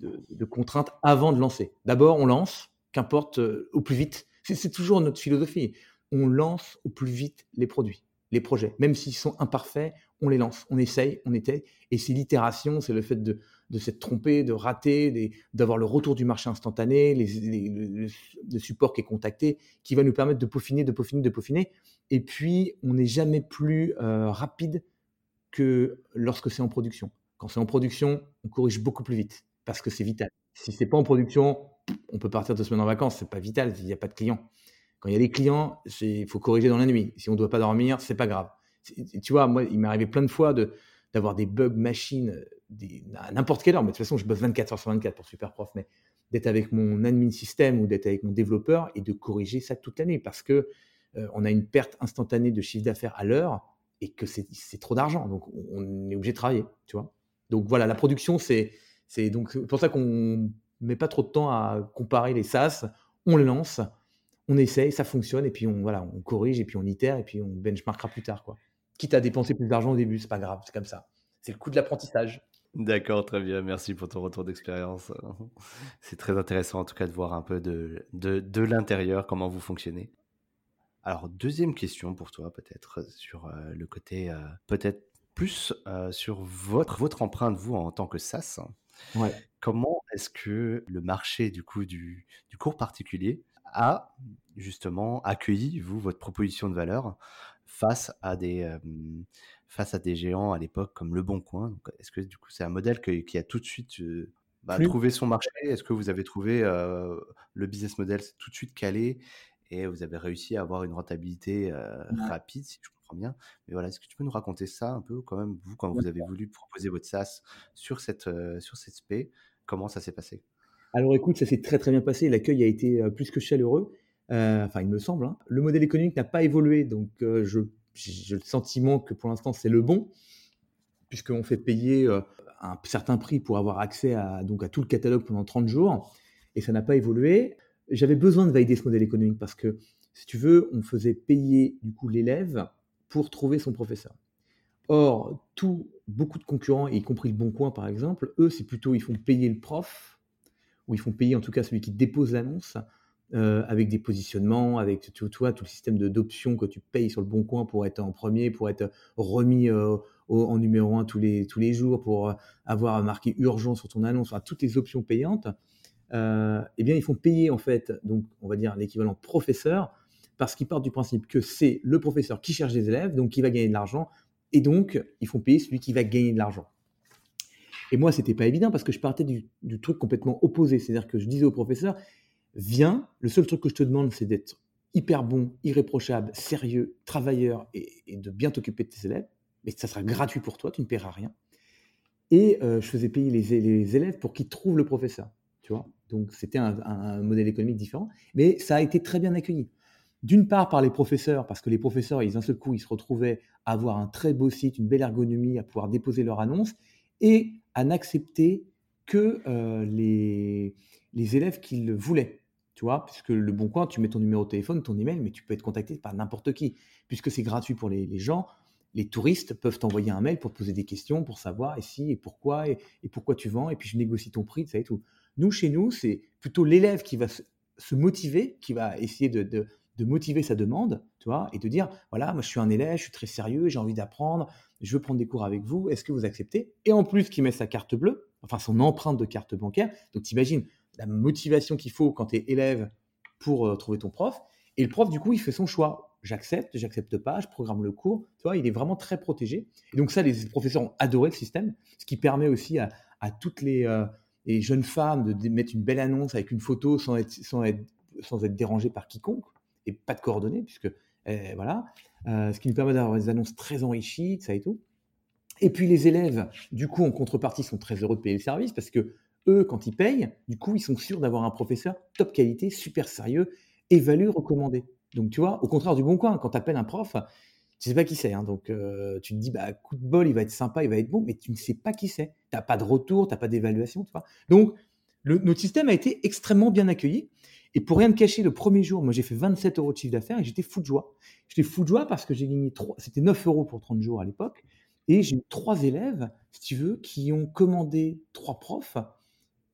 de, contraintes avant de lancer. D'abord, on lance, qu'importe, euh, au plus vite, c'est toujours notre philosophie, on lance au plus vite les produits les projets. Même s'ils sont imparfaits, on les lance, on essaye, on était. Et c'est l'itération, c'est le fait de, de s'être trompé, de rater, d'avoir le retour du marché instantané, le, support qui est contacté, qui va nous permettre de peaufiner, de peaufiner, de peaufiner. Et puis, on n'est jamais plus euh, rapide que lorsque c'est en production. Quand c'est en production, on corrige beaucoup plus vite parce que c'est vital. Si c'est pas en production, on peut partir deux semaines en vacances, c'est pas vital, il n'y a pas de clients. Quand il y a des clients, il faut corriger dans la nuit. Si on ne doit pas dormir, c'est pas grave. Tu vois, moi, il m'est arrivé plein de fois de, d'avoir des bugs machines à n'importe quelle heure. Mais de toute façon, je bosse 24 heures sur 24 pour Superprof, mais d'être avec mon admin système ou d'être avec mon développeur et de corriger ça toute l'année parce que euh, on a une perte instantanée de chiffre d'affaires à l'heure et que c'est trop d'argent. Donc, on est obligé de travailler, tu vois. Donc, voilà, la production, c'est donc pour ça qu'on met pas trop de temps à comparer les SaaS. On le lance, on essaye, ça fonctionne, et puis on, voilà, on corrige, et puis on itère, et puis on benchmarkera plus tard. Quoi. Quitte à dépenser plus d'argent au début, c'est pas grave, c'est comme ça. C'est le coût de l'apprentissage. D'accord, très bien. Merci pour ton retour d'expérience. C'est très intéressant en tout cas de voir un peu de, de, de l'intérieur comment vous fonctionnez. Alors, deuxième question pour toi, peut-être sur euh, le côté, euh, peut-être plus euh, sur votre, votre empreinte, vous, en tant que SaaS. Ouais. Comment est-ce que le marché du coup du, du cours particulier a justement accueilli, vous, votre proposition de valeur face à des, face à des géants à l'époque comme Le Bon Coin Est-ce que du coup c'est un modèle qui a tout de suite bah, trouvé son marché? Est-ce que vous avez trouvé le business model tout de suite calé et vous avez réussi à avoir une rentabilité rapide, si je comprends bien? Mais voilà, est-ce que tu peux nous raconter ça un peu? Quand même, vous, quand vous avez voulu proposer votre SaaS sur cette, sur cette SP, comment ça s'est passé? Alors écoute, ça s'est très très bien passé. L'accueil a été plus que chaleureux. Enfin, il me semble. Hein. Le modèle économique n'a pas évolué, donc je j'ai le sentiment que pour l'instant c'est le bon, puisqu'on fait payer un certain prix pour avoir accès à, donc à tout le catalogue pendant 30 jours, et ça n'a pas évolué j'avais besoin de valider ce modèle économique parce que, si tu veux, on faisait payer du coup l'élève pour trouver son professeur. Or, beaucoup de concurrents, y compris le Bon Coin par exemple, eux, c'est plutôt ils font payer le prof, ou ils font payer en tout cas celui qui dépose l'annonce, euh, avec des positionnements, avec tu tout le système d'options que tu payes sur le Bon Coin pour être en premier, pour être remis euh, en numéro un tous les, tous les jours, pour avoir marqué urgent sur ton annonce, enfin, toutes les options payantes. Euh, eh bien, ils font payer, en fait, donc, on va dire l'équivalent professeur, parce qu'ils partent du principe que c'est le professeur qui cherche des élèves, donc qui va gagner de l'argent, et donc, ils font payer celui qui va gagner de l'argent. Et moi, c'était pas évident parce que je partais du, truc complètement opposé. C'est-à-dire que je disais au professeur, viens, le seul truc que je te demande, c'est d'être hyper bon, irréprochable, sérieux, travailleur et, de bien t'occuper de tes élèves. Mais ça sera gratuit pour toi, tu ne paieras rien. Et euh, je faisais payer les, élèves pour qu'ils trouvent le professeur. Tu vois donc c'était un, modèle économique différent, mais ça a été très bien accueilli. D'une part par les professeurs, parce que les professeurs, ils, d'un seul coup, ils se retrouvaient à avoir un très beau site, une belle ergonomie, à pouvoir déposer leur annonce, et à n'accepter que euh, les, les élèves qui le voulaient. Tu vois, puisque le bon coin, tu mets ton numéro de téléphone, ton email, mais tu peux être contacté par n'importe qui. Puisque c'est gratuit pour les, gens, les touristes peuvent t'envoyer un mail pour te poser des questions, pour savoir et si et pourquoi, et, pourquoi tu vends, et puis je négocie ton prix, ça et tout. Nous, chez nous, c'est plutôt l'élève qui va se motiver, qui va essayer de, motiver sa demande, tu vois, et de dire, voilà, moi je suis un élève, je suis très sérieux, j'ai envie d'apprendre, je veux prendre des cours avec vous, est-ce que vous acceptez? Et en plus, qui met sa carte bleue, enfin son empreinte de carte bancaire. Donc, t'imagines la motivation qu'il faut quand tu es élève pour euh, trouver ton prof. Et le prof, du coup, il fait son choix. J'accepte, j'accepte pas, je programme le cours. Tu vois, il est vraiment très protégé. Et donc ça, les professeurs ont adoré le système, ce qui permet aussi à, toutes les, euh, et jeunes femmes de mettre une belle annonce avec une photo sans être, sans être, sans être dérangée par quiconque et pas de coordonnées, puisque eh, voilà, euh, ce qui nous permet d'avoir des annonces très enrichies, ça et tout. Et puis les élèves, du coup, en contrepartie, sont très heureux de payer le service parce que eux, quand ils payent, du coup, ils sont sûrs d'avoir un professeur top qualité, super sérieux, évalué, recommandé. Donc, tu vois, au contraire du bon coin, quand tu appelles un prof, tu sais pas qui c'est. Hein, donc, euh, tu te dis, bah, coup de bol, il va être sympa, il va être bon, mais tu ne sais pas qui c'est. Tu n'as pas de retour, tu n'as pas d'évaluation. Tu vois donc, notre système a été extrêmement bien accueilli. Et pour rien te cacher, le premier jour, moi, j'ai fait 27 euros de chiffre d'affaires et j'étais fou de joie. J'étais fou de joie parce que j'ai gagné 3, c'était 9 euros pour 30 jours à l'époque. Et j'ai eu trois élèves, si tu veux, qui ont commandé trois profs.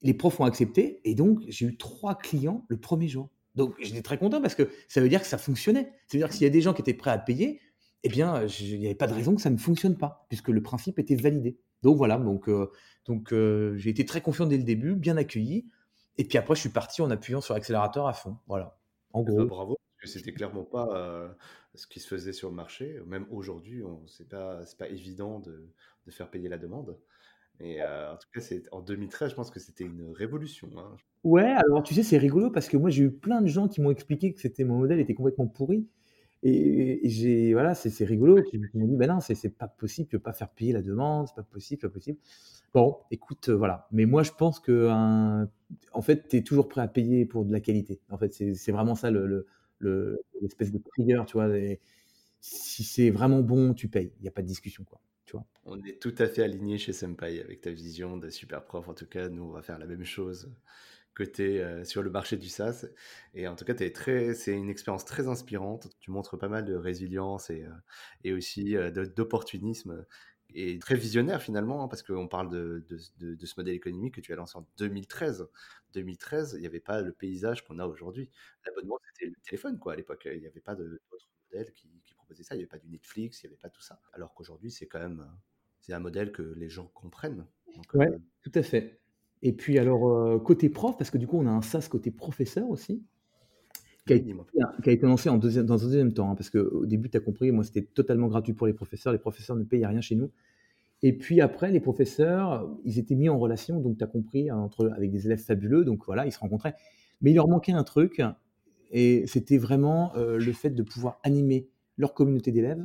Les profs ont accepté et donc j'ai eu trois clients le premier jour. Donc j'étais très content parce que ça veut dire que ça fonctionnait. Ça veut dire que s'il y a des gens qui étaient prêts à payer, eh bien, il n'y avait pas de raison que ça ne fonctionne pas, puisque le principe était validé. Donc voilà, donc, euh, donc euh, j'ai été très confiant dès le début, bien accueilli. Et puis après, je suis parti en appuyant sur l'accélérateur à fond. Voilà, en gros. bravo, parce que c'était clairement pas euh, ce qui se faisait sur le marché. Même aujourd'hui, c'est pas, pas évident de, de, faire payer la demande. Et en tout cas, c'est en 2013, je pense que c'était une révolution. Hein. Ouais, alors tu sais, c'est rigolo parce que moi j'ai eu plein de gens qui m'ont expliqué que c'était mon modèle était complètement pourri. Et, j'ai voilà, c'est rigolo. Qui m'ont dit, ben non, c'est pas possible, tu peux pas faire payer la demande, c'est pas possible, pas possible. Bon, écoute, voilà. Mais moi, je pense que, en fait, tu es toujours prêt à payer pour de la qualité. En fait, c'est vraiment ça le, l'espèce de trigger, tu vois. si c'est vraiment bon, tu payes. Il n'y a pas de discussion, quoi. On est tout à fait aligné chez Senpai avec ta vision de super prof. En tout cas, nous, on va faire la même chose côté euh, sur le marché du SaaS. Et en tout cas, très, c'est une expérience très inspirante. Tu montres pas mal de résilience et, euh, et aussi euh, d'opportunisme et très visionnaire finalement, hein, parce qu'on parle de, de, de, ce modèle économique que tu as lancé en 2013. 2013, il n'y avait pas le paysage qu'on a aujourd'hui. L'abonnement, c'était le téléphone, quoi, à l'époque. Il n'y avait pas d'autres modèles qui, qui proposaient ça. Il n'y avait pas du Netflix, il n'y avait pas tout ça. Alors qu'aujourd'hui, c'est quand même c'est un modèle que les gens comprennent. Oui, tout à fait. Et puis alors, euh, côté prof, parce que du coup, on a un SaaS côté professeur aussi, qui a, été, lancé en deuxième, dans un deuxième temps, hein, parce qu'au début, tu as compris, moi, c'était totalement gratuit pour les professeurs. Les professeurs ne payaient rien chez nous. Et puis après, les professeurs, ils étaient mis en relation, donc tu as compris, entre, avec des élèves fabuleux, donc voilà, ils se rencontraient. Mais il leur manquait un truc, et c'était vraiment euh, le fait de pouvoir animer leur communauté d'élèves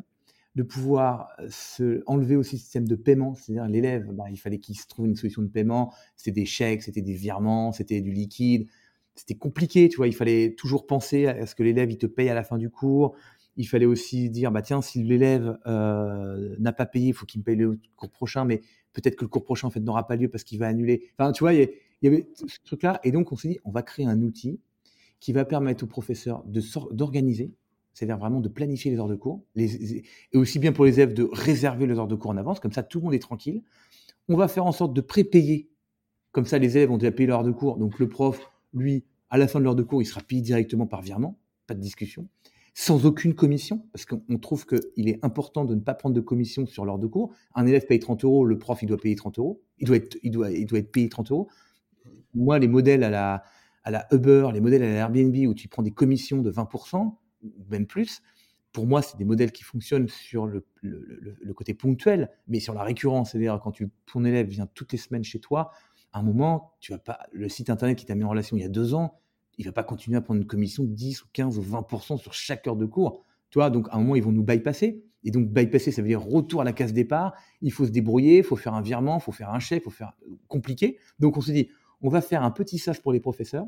de pouvoir euh, se enlever aussi le système de paiement, c'est-à-dire l'élève, bah, il fallait qu'il se trouve une solution de paiement, c'était des chèques, c'était des virements, c'était du liquide, c'était compliqué, tu vois, il fallait toujours penser à ce que l'élève il te paye à la fin du cours, il fallait aussi dire bah tiens si l'élève euh, n'a pas payé, il faut qu'il me paye le cours prochain, mais peut-être que le cours prochain en fait n'aura pas lieu parce qu'il va annuler. Enfin tu vois, il y, avait ce truc là, et donc on s'est dit on va créer un outil qui va permettre aux professeurs d'organiser c'est-à-dire vraiment de planifier les heures de cours, et aussi bien pour les élèves de réserver les heures de cours en avance, comme ça tout le monde est tranquille. On va faire en sorte de pré-payer, comme ça les élèves ont déjà payé l'heure de cours, donc le prof, lui, à la fin de l'heure de cours, il sera payé directement par virement, pas de discussion, sans aucune commission, parce qu'on trouve qu'il est important de ne pas prendre de commission sur l'heure de cours. Un élève paye 30 euros, le prof, il doit payer 30 euros, il doit être, il doit, il doit être payé 30 euros. Moi, les modèles à la, à la Uber, les modèles à la Airbnb, où tu prends des commissions de 20%, même plus. Pour moi, c'est des modèles qui fonctionnent sur le, côté ponctuel, mais sur la récurrence. C'est-à-dire, quand tu, ton élève vient toutes les semaines chez toi, à un moment, tu vas pas, le site internet qui t'a mis en relation il y a deux ans, il va pas continuer à prendre une commission de 10 ou 15 ou 20% sur chaque heure de cours. Tu vois, donc à un moment, ils vont nous bypasser. Et donc, bypasser, ça veut dire retour à la case départ. Il faut se débrouiller, il faut faire un virement, il faut faire un chèque, il faut faire compliqué. Donc, on se dit, on va faire un petit sage pour les professeurs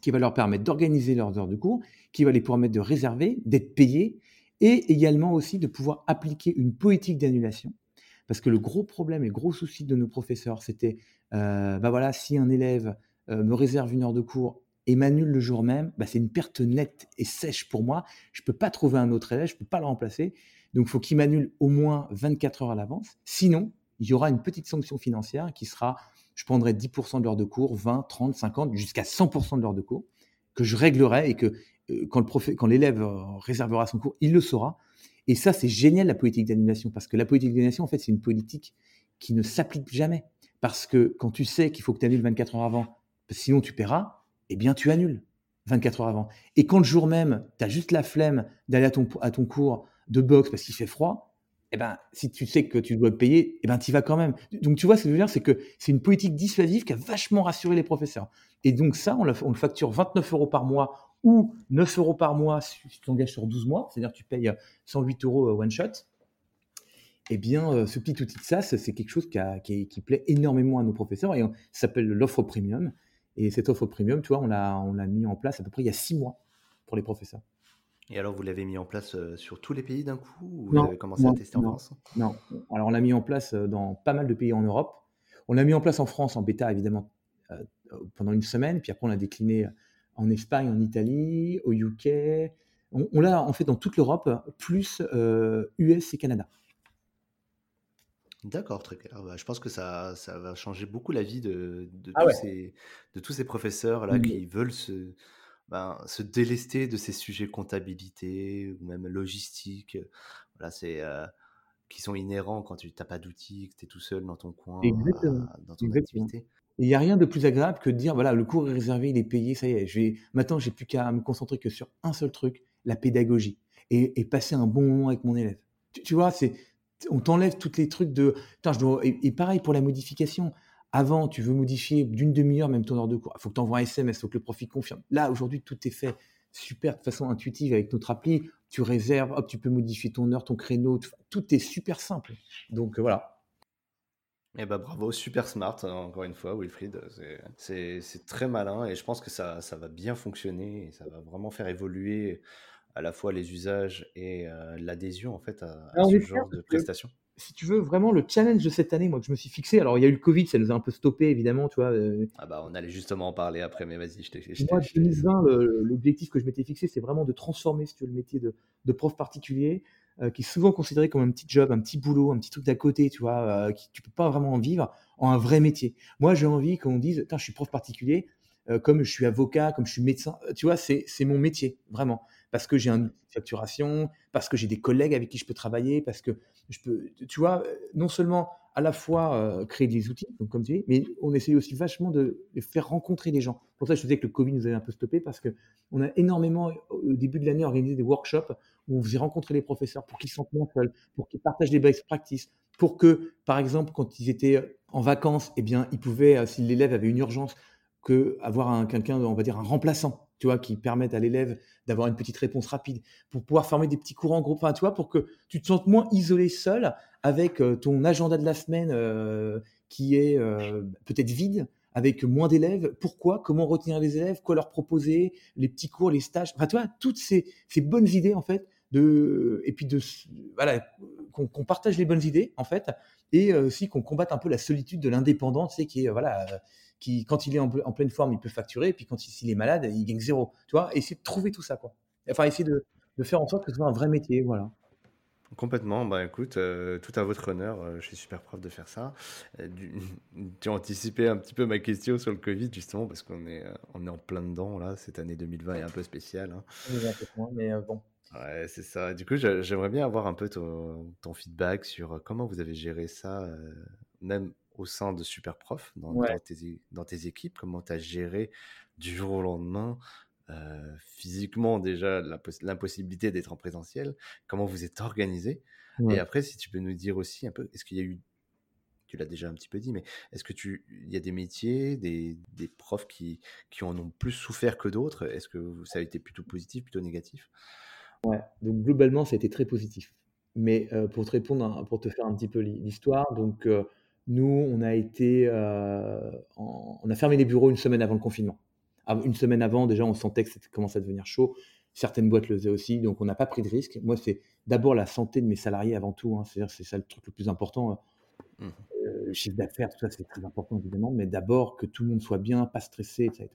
qui va leur permettre d'organiser leurs heures de cours, qui va les permettre de réserver, d'être payés, et également aussi de pouvoir appliquer une politique d'annulation. Parce que le gros problème et le gros souci de nos professeurs, c'était, euh, bah voilà, si un élève euh, me réserve une heure de cours et m'annule le jour même, bah c'est une perte nette et sèche pour moi. Je ne peux pas trouver un autre élève, je ne peux pas le remplacer. Donc, il faut qu'il m'annule au moins 24 heures à l'avance. Sinon, il y aura une petite sanction financière qui sera je prendrai 10% de l'heure de cours, 20, 30, 50, jusqu'à 100% de l'heure de cours, que je réglerai et que euh, quand l'élève euh, réservera son cours, il le saura. Et ça, c'est génial la politique d'annulation, parce que la politique d'annulation, en fait, c'est une politique qui ne s'applique jamais. Parce que quand tu sais qu'il faut que tu annules 24 heures avant, sinon tu paieras, eh bien tu annules 24 heures avant. Et quand le jour même, tu as juste la flemme d'aller à ton, à ton cours de boxe parce qu'il fait froid, eh ben, si tu sais que tu dois payer, eh ben, tu vas quand même. Donc, tu vois, ce que je veux dire, c'est que c'est une politique dissuasive qui a vachement rassuré les professeurs. Et donc, ça, on, le, facture 29 euros par mois ou 9 euros par mois si tu t'engages sur 12 mois, c'est-à-dire tu payes 108 euros euh, one shot. Eh bien, euh, ce petit outil de SaaS, c'est quelque chose qui, plaît énormément à nos professeurs et s'appelle l'offre premium. Et cette offre premium, tu vois, on l'a mis en place à peu près il y a 6 mois pour les professeurs. Et alors, vous l'avez mis en place sur tous les pays d'un coup ou vous avez commencé à tester en France? Non. Alors, on l'a mis en place dans pas mal de pays en Europe. On l'a mis en place en France en bêta, évidemment, pendant une semaine. Puis après, on l'a décliné en Espagne, en Italie, au UK. On, l'a en fait dans toute l'Europe, plus US et Canada. D'accord, très clair. Bah, je pense que ça, ça va changer beaucoup la vie de, de, ah tous, ces, de tous ces professeurs là mmh. qui veulent se ben, se délester de ces sujets comptabilité ou même logistique, voilà, c'est qui sont inhérents quand tu n'as pas d'outils, que tu es tout seul dans ton coin, dans ton activité. Il n'y a rien de plus agréable que de dire voilà, le cours est réservé, il est payé, ça y est. Je vais... Maintenant, j'ai plus qu'à me concentrer que sur un seul truc, la pédagogie, et, passer un bon moment avec mon élève. Tu, vois, c'est on t'enlève tous les trucs de. je dois... et, pareil pour la modification. Avant, tu veux modifier d'une demi-heure même ton heure de cours. Il faut que tu envoies un SMS, il faut que le profil confirme. Là, aujourd'hui, tout est fait super de façon intuitive avec notre appli. Tu réserves, hop, tu peux modifier ton heure, ton créneau. Tout est super simple. Donc voilà. Eh ben bravo, super smart, hein, encore une fois, Wilfried. C'est très malin et je pense que ça, ça va bien fonctionner et ça va vraiment faire évoluer à la fois les usages et euh, l'adhésion en fait à, ce genre de prestations si tu veux, vraiment le challenge de cette année, moi, que je me suis fixé, alors il y a eu le Covid, ça nous a un peu stoppé, évidemment, tu vois. Euh. ah bah, on allait justement en parler après, mais vas-y, je t'ai. Moi, 2020, l'objectif que je m'étais fixé, c'est vraiment de transformer, si tu veux, le métier de, de prof particulier, euh, qui est souvent considéré comme un petit job, un petit boulot, un petit truc d'à côté, tu vois, euh, qui tu peux pas vraiment en vivre, en un vrai métier. Moi, j'ai envie qu'on dise, je suis prof particulier, comme je suis avocat, comme je suis médecin, tu vois, c'est mon métier, vraiment parce que j'ai une facturation, parce que j'ai des collègues avec qui je peux travailler, parce que je peux, tu vois, non seulement à la fois euh, créer des outils, donc comme tu dis, mais on essaye aussi vachement de, faire rencontrer les gens. Pour ça, je disais que le Covid nous avait un peu stoppé parce que on a énormément, au début de l'année, organisé des workshops où on faisait rencontrer les professeurs pour qu'ils se sentent moins seuls, pour qu'ils partagent des best practices, pour que, par exemple, quand ils étaient en vacances, eh bien, ils pouvaient, euh, si l'élève avait une urgence, que avoir quelqu'un, on va dire un remplaçant, tu vois, qui permette à l'élève d'avoir une petite réponse rapide, pour pouvoir former des petits courants en groupe, tu vois, pour que tu te sentes moins isolé seul avec euh, ton agenda de la semaine euh, qui est euh, peut-être vide, avec moins d'élèves. Pourquoi? Comment retenir les élèves? Quoi leur proposer? Les petits cours, les stages? Tu vois, toutes ces, bonnes idées, en fait, de, et puis de, voilà, qu'on partage les bonnes idées, en fait, et aussi qu'on combatte un peu la solitude de l'indépendant, tu qui est, voilà, qui, quand il est en, pleine forme, il peut facturer, et puis quand il, est malade, il gagne zéro. Tu vois, essayer de trouver tout ça, quoi. Enfin, essayer de, faire en sorte que ce soit un vrai métier, voilà. Complètement. Bah écoute, euh, tout à votre honneur. Euh, je suis super prof de faire ça. Euh, tu as anticipé un petit peu ma question sur le Covid, justement, parce qu'on est, on est en plein dedans, là. Cette année 2020 est un peu spéciale. Hein. mais bon. Ouais, c'est ça. Du coup, j'aimerais bien avoir un peu ton, ton, feedback sur comment vous avez géré ça, même au sein de Superprof, dans, dans, tes, dans tes équipes, comment tu as géré du jour au lendemain, euh, physiquement déjà, l'impossibilité d'être en présentiel, comment vous êtes organisé. Et après, si tu peux nous dire aussi un peu, est-ce qu'il y a eu, tu l'as déjà un petit peu dit, mais est-ce que tu, il y a des métiers, des, des profs qui, qui en ont plus souffert que d'autres? Est-ce que ça a été plutôt positif, plutôt négatif? Ouais, donc globalement, ça a été très positif. Mais euh, pour te répondre, pour te faire un petit peu l'histoire, donc euh, nous, on a été, euh, on a fermé les bureaux une semaine avant le confinement. Une semaine avant, déjà, on sentait que ça commençait à devenir chaud. Certaines boîtes le faisaient aussi, donc on n'a pas pris de risque. Moi, c'est d'abord la santé de mes salariés avant tout. Hein. C'est-à-dire, c'est ça le truc le plus important. Mmh. Euh, le chiffre d'affaires, tout ça, c'est très important évidemment, mais d'abord que tout le monde soit bien, pas stressé, etc.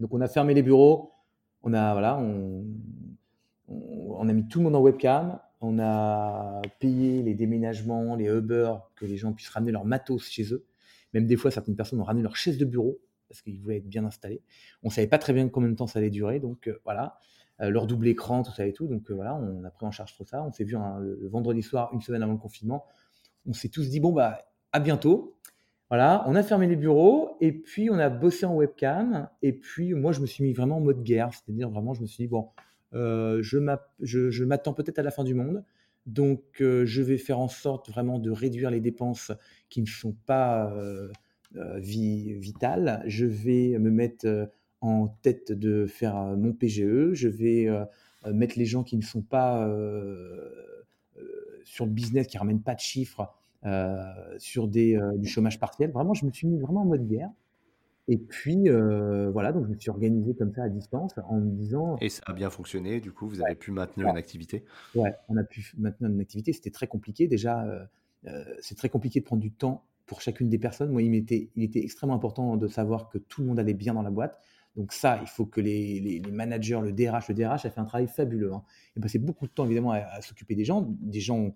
Donc, on a fermé les bureaux. On a, voilà, on, on a mis tout le monde en webcam. On a payé les déménagements, les Uber, que les gens puissent ramener leur matos chez eux. Même des fois, certaines personnes ont ramené leur chaise de bureau parce qu'ils voulaient être bien installés. On ne savait pas très bien combien de temps ça allait durer, donc euh, voilà. Euh, leur double écran, tout ça et tout. Donc euh, voilà, on a pris en charge tout ça. On s'est vu le, vendredi soir, une semaine avant le confinement. On s'est tous dit, bon, bah, à bientôt. Voilà, on a fermé les bureaux et puis on a bossé en webcam. Et puis moi, je me suis mis vraiment en mode guerre, c'est-à-dire vraiment, je me suis dit, bon, je m'attends peut-être à la fin du monde. Donc, euh, je vais faire en sorte vraiment de réduire les dépenses qui ne sont pas euh, vitales. Je vais me mettre en tête de faire mon PGE. Je vais mettre les gens qui ne sont pas sur le business, qui ne ramènent pas de chiffres, sur du chômage partiel. Vraiment, je me suis mis vraiment en mode guerre. Et puis, euh, voilà, donc je me suis organisé comme ça à distance en me disant. Et ça a bien fonctionné, du coup, vous avez pu maintenir une activité? Ouais, on a pu maintenir une activité. C'était très compliqué. Déjà, euh, euh, c'est très compliqué de prendre du temps pour chacune des personnes. Moi, il était, il était extrêmement important de savoir que tout le monde allait bien dans la boîte. Donc, ça, il faut que les, les, managers, le DRH, le DRH a fait un travail fabuleux. Hein. Il a passé beaucoup de temps, évidemment, à, s'occuper des gens. Des gens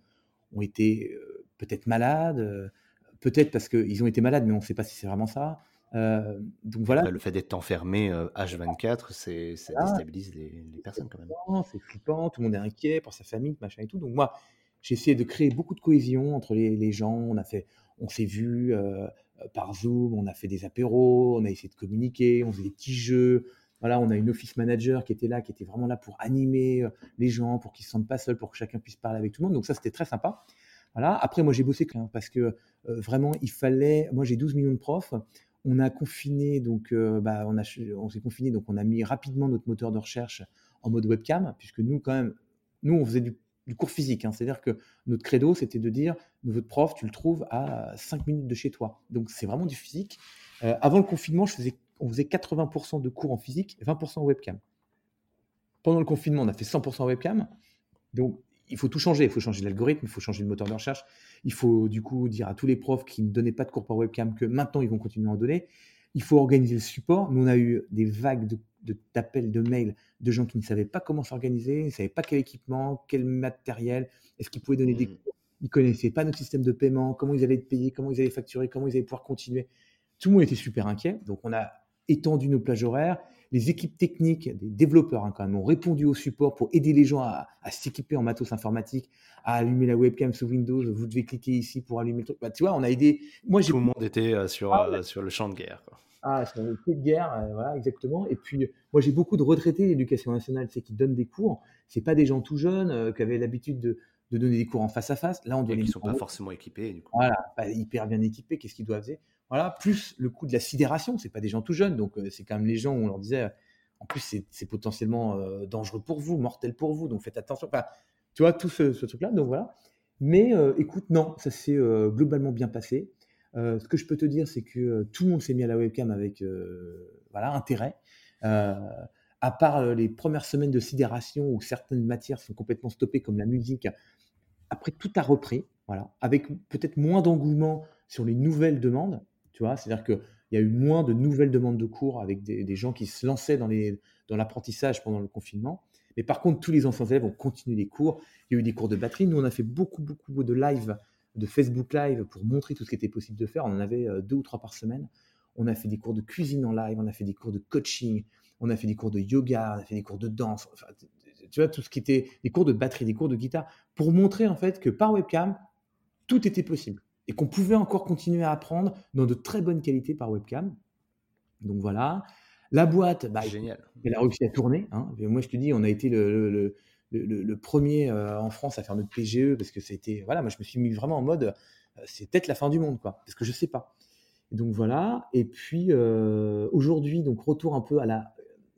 ont, été peut-être malades, peut-être parce qu'ils ont été malades, mais on ne sait pas si c'est vraiment ça. Euh, donc voilà. Le fait d'être enfermé H24, c'est, ça déstabilise les, personnes quand même. C'est flippant, tout le monde est inquiet pour sa famille, machin et tout. Donc moi, j'ai essayé de créer beaucoup de cohésion entre les, gens. On a fait, on s'est vu par Zoom, on a fait des apéros, on a essayé de communiquer, on faisait des petits jeux. Voilà, on a une office manager qui était là, qui était vraiment là pour animer les gens, pour qu'ils se sentent pas seuls, pour que chacun puisse parler avec tout le monde. Donc ça, c'était très sympa. Voilà. Après, moi, j'ai bossé parce que vraiment, il fallait. Moi, j'ai 12 millions de profs. On a confiné, donc, bah, on, s'est confiné, donc on a mis rapidement notre moteur de recherche en mode webcam, puisque nous, quand même, nous, on faisait du, cours physique. Hein. C'est-à-dire que notre credo, c'était de dire votre prof, tu le trouves à 5 minutes de chez toi. Donc, c'est vraiment du physique. avant le confinement, on faisait 80% de cours en physique et 20% en webcam. Pendant le confinement, on a fait 100% en webcam. Donc, il faut tout changer. Il faut changer l'algorithme, il faut changer le moteur de recherche. Il faut du coup dire à tous les profs qui ne donnaient pas de cours par webcam que maintenant ils vont continuer à en donner. Il faut organiser le support. Nous, on a eu des vagues d'appels, de, de, mails de gens qui ne savaient pas comment s'organiser, ne savaient pas quel équipement, quel matériel, est-ce qu'ils pouvaient donner des mmh. cours. Ils ne connaissaient pas notre système de paiement, comment ils allaient être payés, comment ils allaient facturer, comment ils allaient pouvoir continuer. Tout le monde était super inquiet. Donc, on a étendu nos plages horaires les équipes techniques, des développeurs hein, quand même, ont répondu au support pour aider les gens à, s'équiper en matos informatique, à allumer la webcam sous Windows. Vous devez cliquer ici pour allumer le truc. Bah, tu vois, on a aidé. Moi, Tout le monde était euh, sur, ah euh, sur le champ de guerre. Ah, sur le champ de guerre, euh, voilà, exactement. Et puis, moi, j'ai beaucoup de retraités d'éducation nationale, c'est qui donnent des cours. C'est pas des gens tout jeunes qui avaient l'habitude de, donner des cours en face à face. Là, on doit. Qui sont pas forcément équipés. Du coup. Voilà, pas hyper bien équipés. Qu'est-ce qu'ils doivent faire? Voilà, plus le coût de la sidération. C'est pas des gens tout jeunes, donc c'est quand même les gens où on leur disait en plus, c'est potentiellement euh, dangereux pour vous, mortel pour vous, donc faites attention. Tu vois, tout ce, truc-là, donc voilà. Mais euh, écoute, non, ça s'est euh, globalement bien passé. ce que je peux te dire, c'est que tout le monde s'est mis à la webcam avec voilà, intérêt. à part les premières semaines de sidération où certaines matières sont complètement stoppées, comme la musique, après tout a repris, voilà, avec peut-être moins d'engouement sur les nouvelles demandes. Tu vois, c'est-à-dire que il y a eu moins de nouvelles demandes de cours avec des, gens qui se lançaient dans, dans l'apprentissage pendant le confinement. Mais par contre, tous les anciens élèves ont continué les cours. Il y a eu des cours de batterie. Nous, on a fait beaucoup, beaucoup de live, de Facebook Live pour montrer tout ce qui était possible de faire. On en avait euh, deux ou trois par semaine. On a fait des cours de cuisine en live, on a fait des cours de coaching, on a fait des cours de yoga, on a fait des cours de danse. Enfin, tu vois, tout ce qui était des cours de batterie, des cours de guitare, pour montrer en fait que par webcam, tout était possible et qu'on pouvait encore continuer à apprendre dans de très bonnes qualités par webcam. Donc voilà. La boîte, bah, Génial. elle a réussi à tourner. Hein. moi, je te dis, on a été le, le, premier euh, en France à faire notre PGE parce que c'était. Voilà, moi, je me suis mis vraiment en mode euh, c'est peut-être la fin du monde, quoi, parce que je sais pas. donc voilà. Et puis euh, aujourd'hui, donc retour un peu à la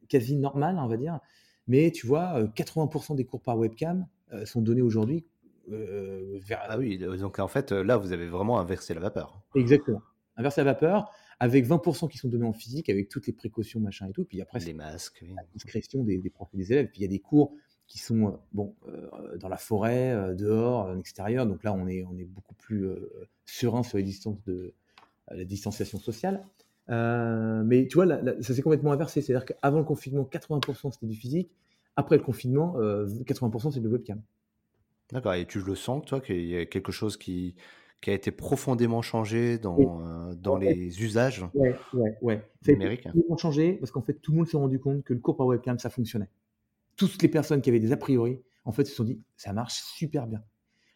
quasi normale, on va dire. Mais tu vois, 80% des cours par webcam sont donnés aujourd'hui euh, ah oui, donc en fait, là, vous avez vraiment inversé la vapeur. Exactement. Inversé la vapeur, avec 20% qui sont donnés en physique, avec toutes les précautions, machin et tout. Puis après, les masques, la discrétion des, profs et des élèves. Puis il y a des cours qui sont euh, bon, euh, dans la forêt, dehors, en extérieur. Donc là, on est, on est beaucoup plus serein sur les distances de la distanciation sociale. mais tu vois, ça s'est complètement inversé. C'est-à-dire qu'avant le confinement, 80% c'était du physique. Après le confinement, 80% c'est de webcam. D'accord et tu le sens toi qu'il y a quelque chose qui qui a été profondément changé dans, euh, dans les usages Ouais, ouais, ouais. Ça a profondément changé parce qu'en fait, tout le monde s'est rendu compte que le cours par webcam, ça fonctionnait. Toutes les personnes qui avaient des a priori, en fait, se sont dit: «Ça marche super bien».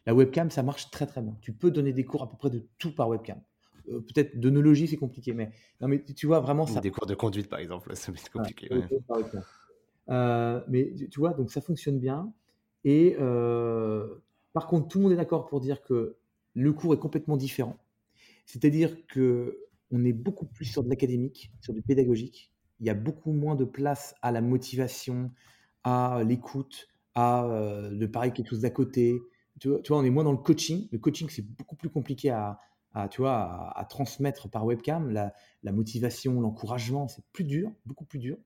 La webcam, ça marche très, très bien. Tu peux donner des cours à peu près de tout par webcam. Euh, peut-être d'onologie, c'est compliqué, mais non, mais tu vois vraiment ça des cours de conduite, par exemple, ça c'est compliqué, euh, mais tu vois, donc ça fonctionne bien. Et euh, par contre, tout le monde est d'accord pour dire que le cours est complètement différent. C'est-à-dire que on est beaucoup plus sur de l'académique, sur du pédagogique. Il y a beaucoup moins de place à la motivation, à l'écoute, à euh, de parler quelque chose d'à côté. Tu vois, on est moins dans le coaching. Le coaching, c'est beaucoup plus compliqué à, tu vois, à, transmettre par webcam. La, la motivation, l'encouragement, c'est plus dur, beaucoup plus dur.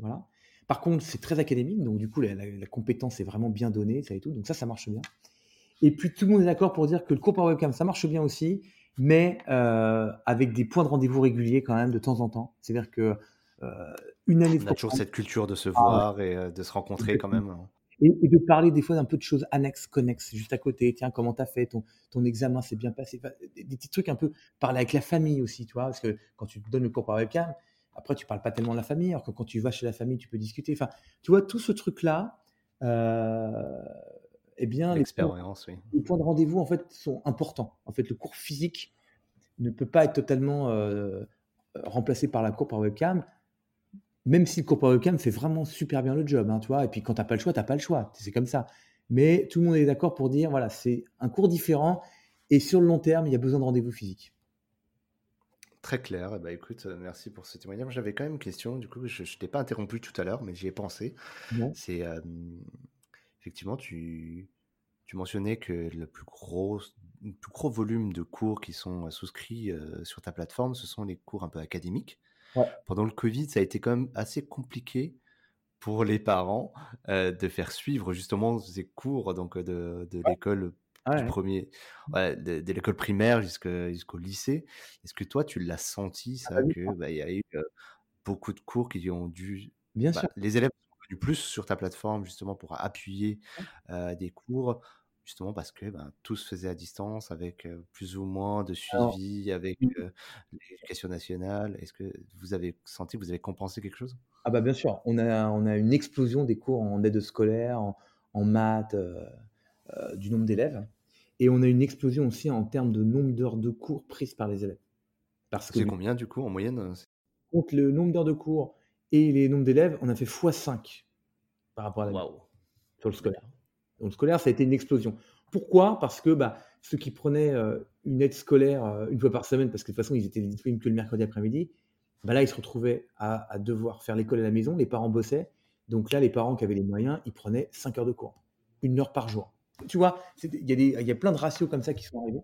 Voilà. Par contre, c'est très académique, donc du coup, la, compétence est vraiment bien donnée, ça et tout. Donc ça, ça marche bien. Et puis tout le monde est d'accord pour dire que le cours par webcam, ça marche bien aussi, mais euh, avec des points de rendez-vous réguliers quand même de temps en temps. C'est-à-dire que euh, une année. On a toujours cette culture de se ah voir et euh, de se rencontrer quand même. Hein. Et, de parler des fois d'un peu de choses annexes, connexes, juste à côté. Tiens, comment t'as fait? Ton, ton examen s'est bien passé. des, des, petits trucs un peu parler avec la famille aussi, tu vois, parce que quand tu donnes le cours par webcam, après, tu parles pas tellement de la famille, alors que quand tu vas chez la famille, tu peux discuter. Enfin, tu vois, tout ce truc-là, euh, eh bien, les points, oui. les points de rendez-vous, en fait, sont importants. En fait, le cours physique ne peut pas être totalement euh, remplacé par la cour par webcam, même si le cours par webcam fait vraiment super bien le job, hein, tu vois. Et puis, quand tu n'as pas le choix, tu n'as pas le choix. C'est comme ça. Mais tout le monde est d'accord pour dire, voilà, c'est un cours différent. Et sur le long terme, il y a besoin de rendez-vous physique. Très clair. Eh ben, écoute, euh, merci pour ce témoignage. J'avais quand même une question. Du coup, je ne t'ai pas interrompu tout à l'heure, mais j'y ai pensé. C'est effectivement, tu, tu mentionnais que le plus gros, plus gros volume de cours qui sont souscrits sur ta plateforme, ce sont les cours un peu académiques. Pendant le Covid, ça a été quand même assez compliqué pour les parents de faire suivre justement ces cours donc de, de l'école du premier, de, l'école primaire jusqu'au lycée. Est-ce que toi, tu l'as senti, ah ça, qu'il bah, y a eu beaucoup de cours qui ont dû. Bien bah, sûr. Les élèves sont venus plus sur ta plateforme, justement, pour appuyer des cours, justement parce que ben, tout se faisait à distance, avec plus ou moins de suivi, avec mmh. l'éducation nationale. Est-ce que vous avez senti vous avez compensé quelque chose? Ah, bah bien sûr. On a, on a une explosion des cours en aide scolaire, en, en maths. Euh, du nombre d'élèves. Et on a une explosion aussi en termes de nombre d'heures de cours prises par les élèves. C'est combien du coup en moyenne euh, Contre le nombre d'heures de cours et les nombres d'élèves, on a fait x5 par rapport à la sur le scolaire. Donc le scolaire, ça a été une explosion. Pourquoi? Parce que bah, ceux qui prenaient euh, une aide scolaire une fois par semaine, parce que de toute façon, ils étaient disponibles que le mercredi après-midi, bah là, ils se retrouvaient à, à devoir faire l'école à la maison, les parents bossaient. Donc là, les parents qui avaient les moyens, ils prenaient 5 heures de cours, une heure par jour. Tu vois, il y, a plein de ratios comme ça qui sont arrivés.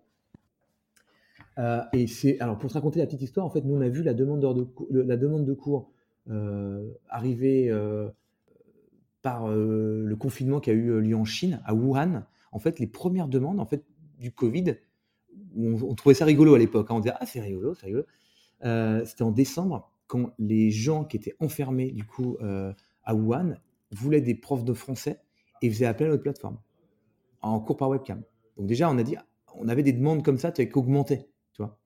Euh, et c'est alors pour te raconter la petite histoire, en fait, nous on a vu la demande de, la demande de cours euh, arriver euh, par le confinement qui a eu lieu en Chine, à Wuhan. En fait, les premières demandes en fait du Covid, on, trouvait ça rigolo à l'époque. Hein. on disait ah c'est rigolo, c'est rigolo. C'était en décembre quand les gens qui étaient enfermés du coup à Wuhan voulaient des profs de français et faisaient appel à notre plateforme en cours par webcam. Donc déjà, on a dit, on avait des demandes comme ça, tu qui augmentaient, tu vois.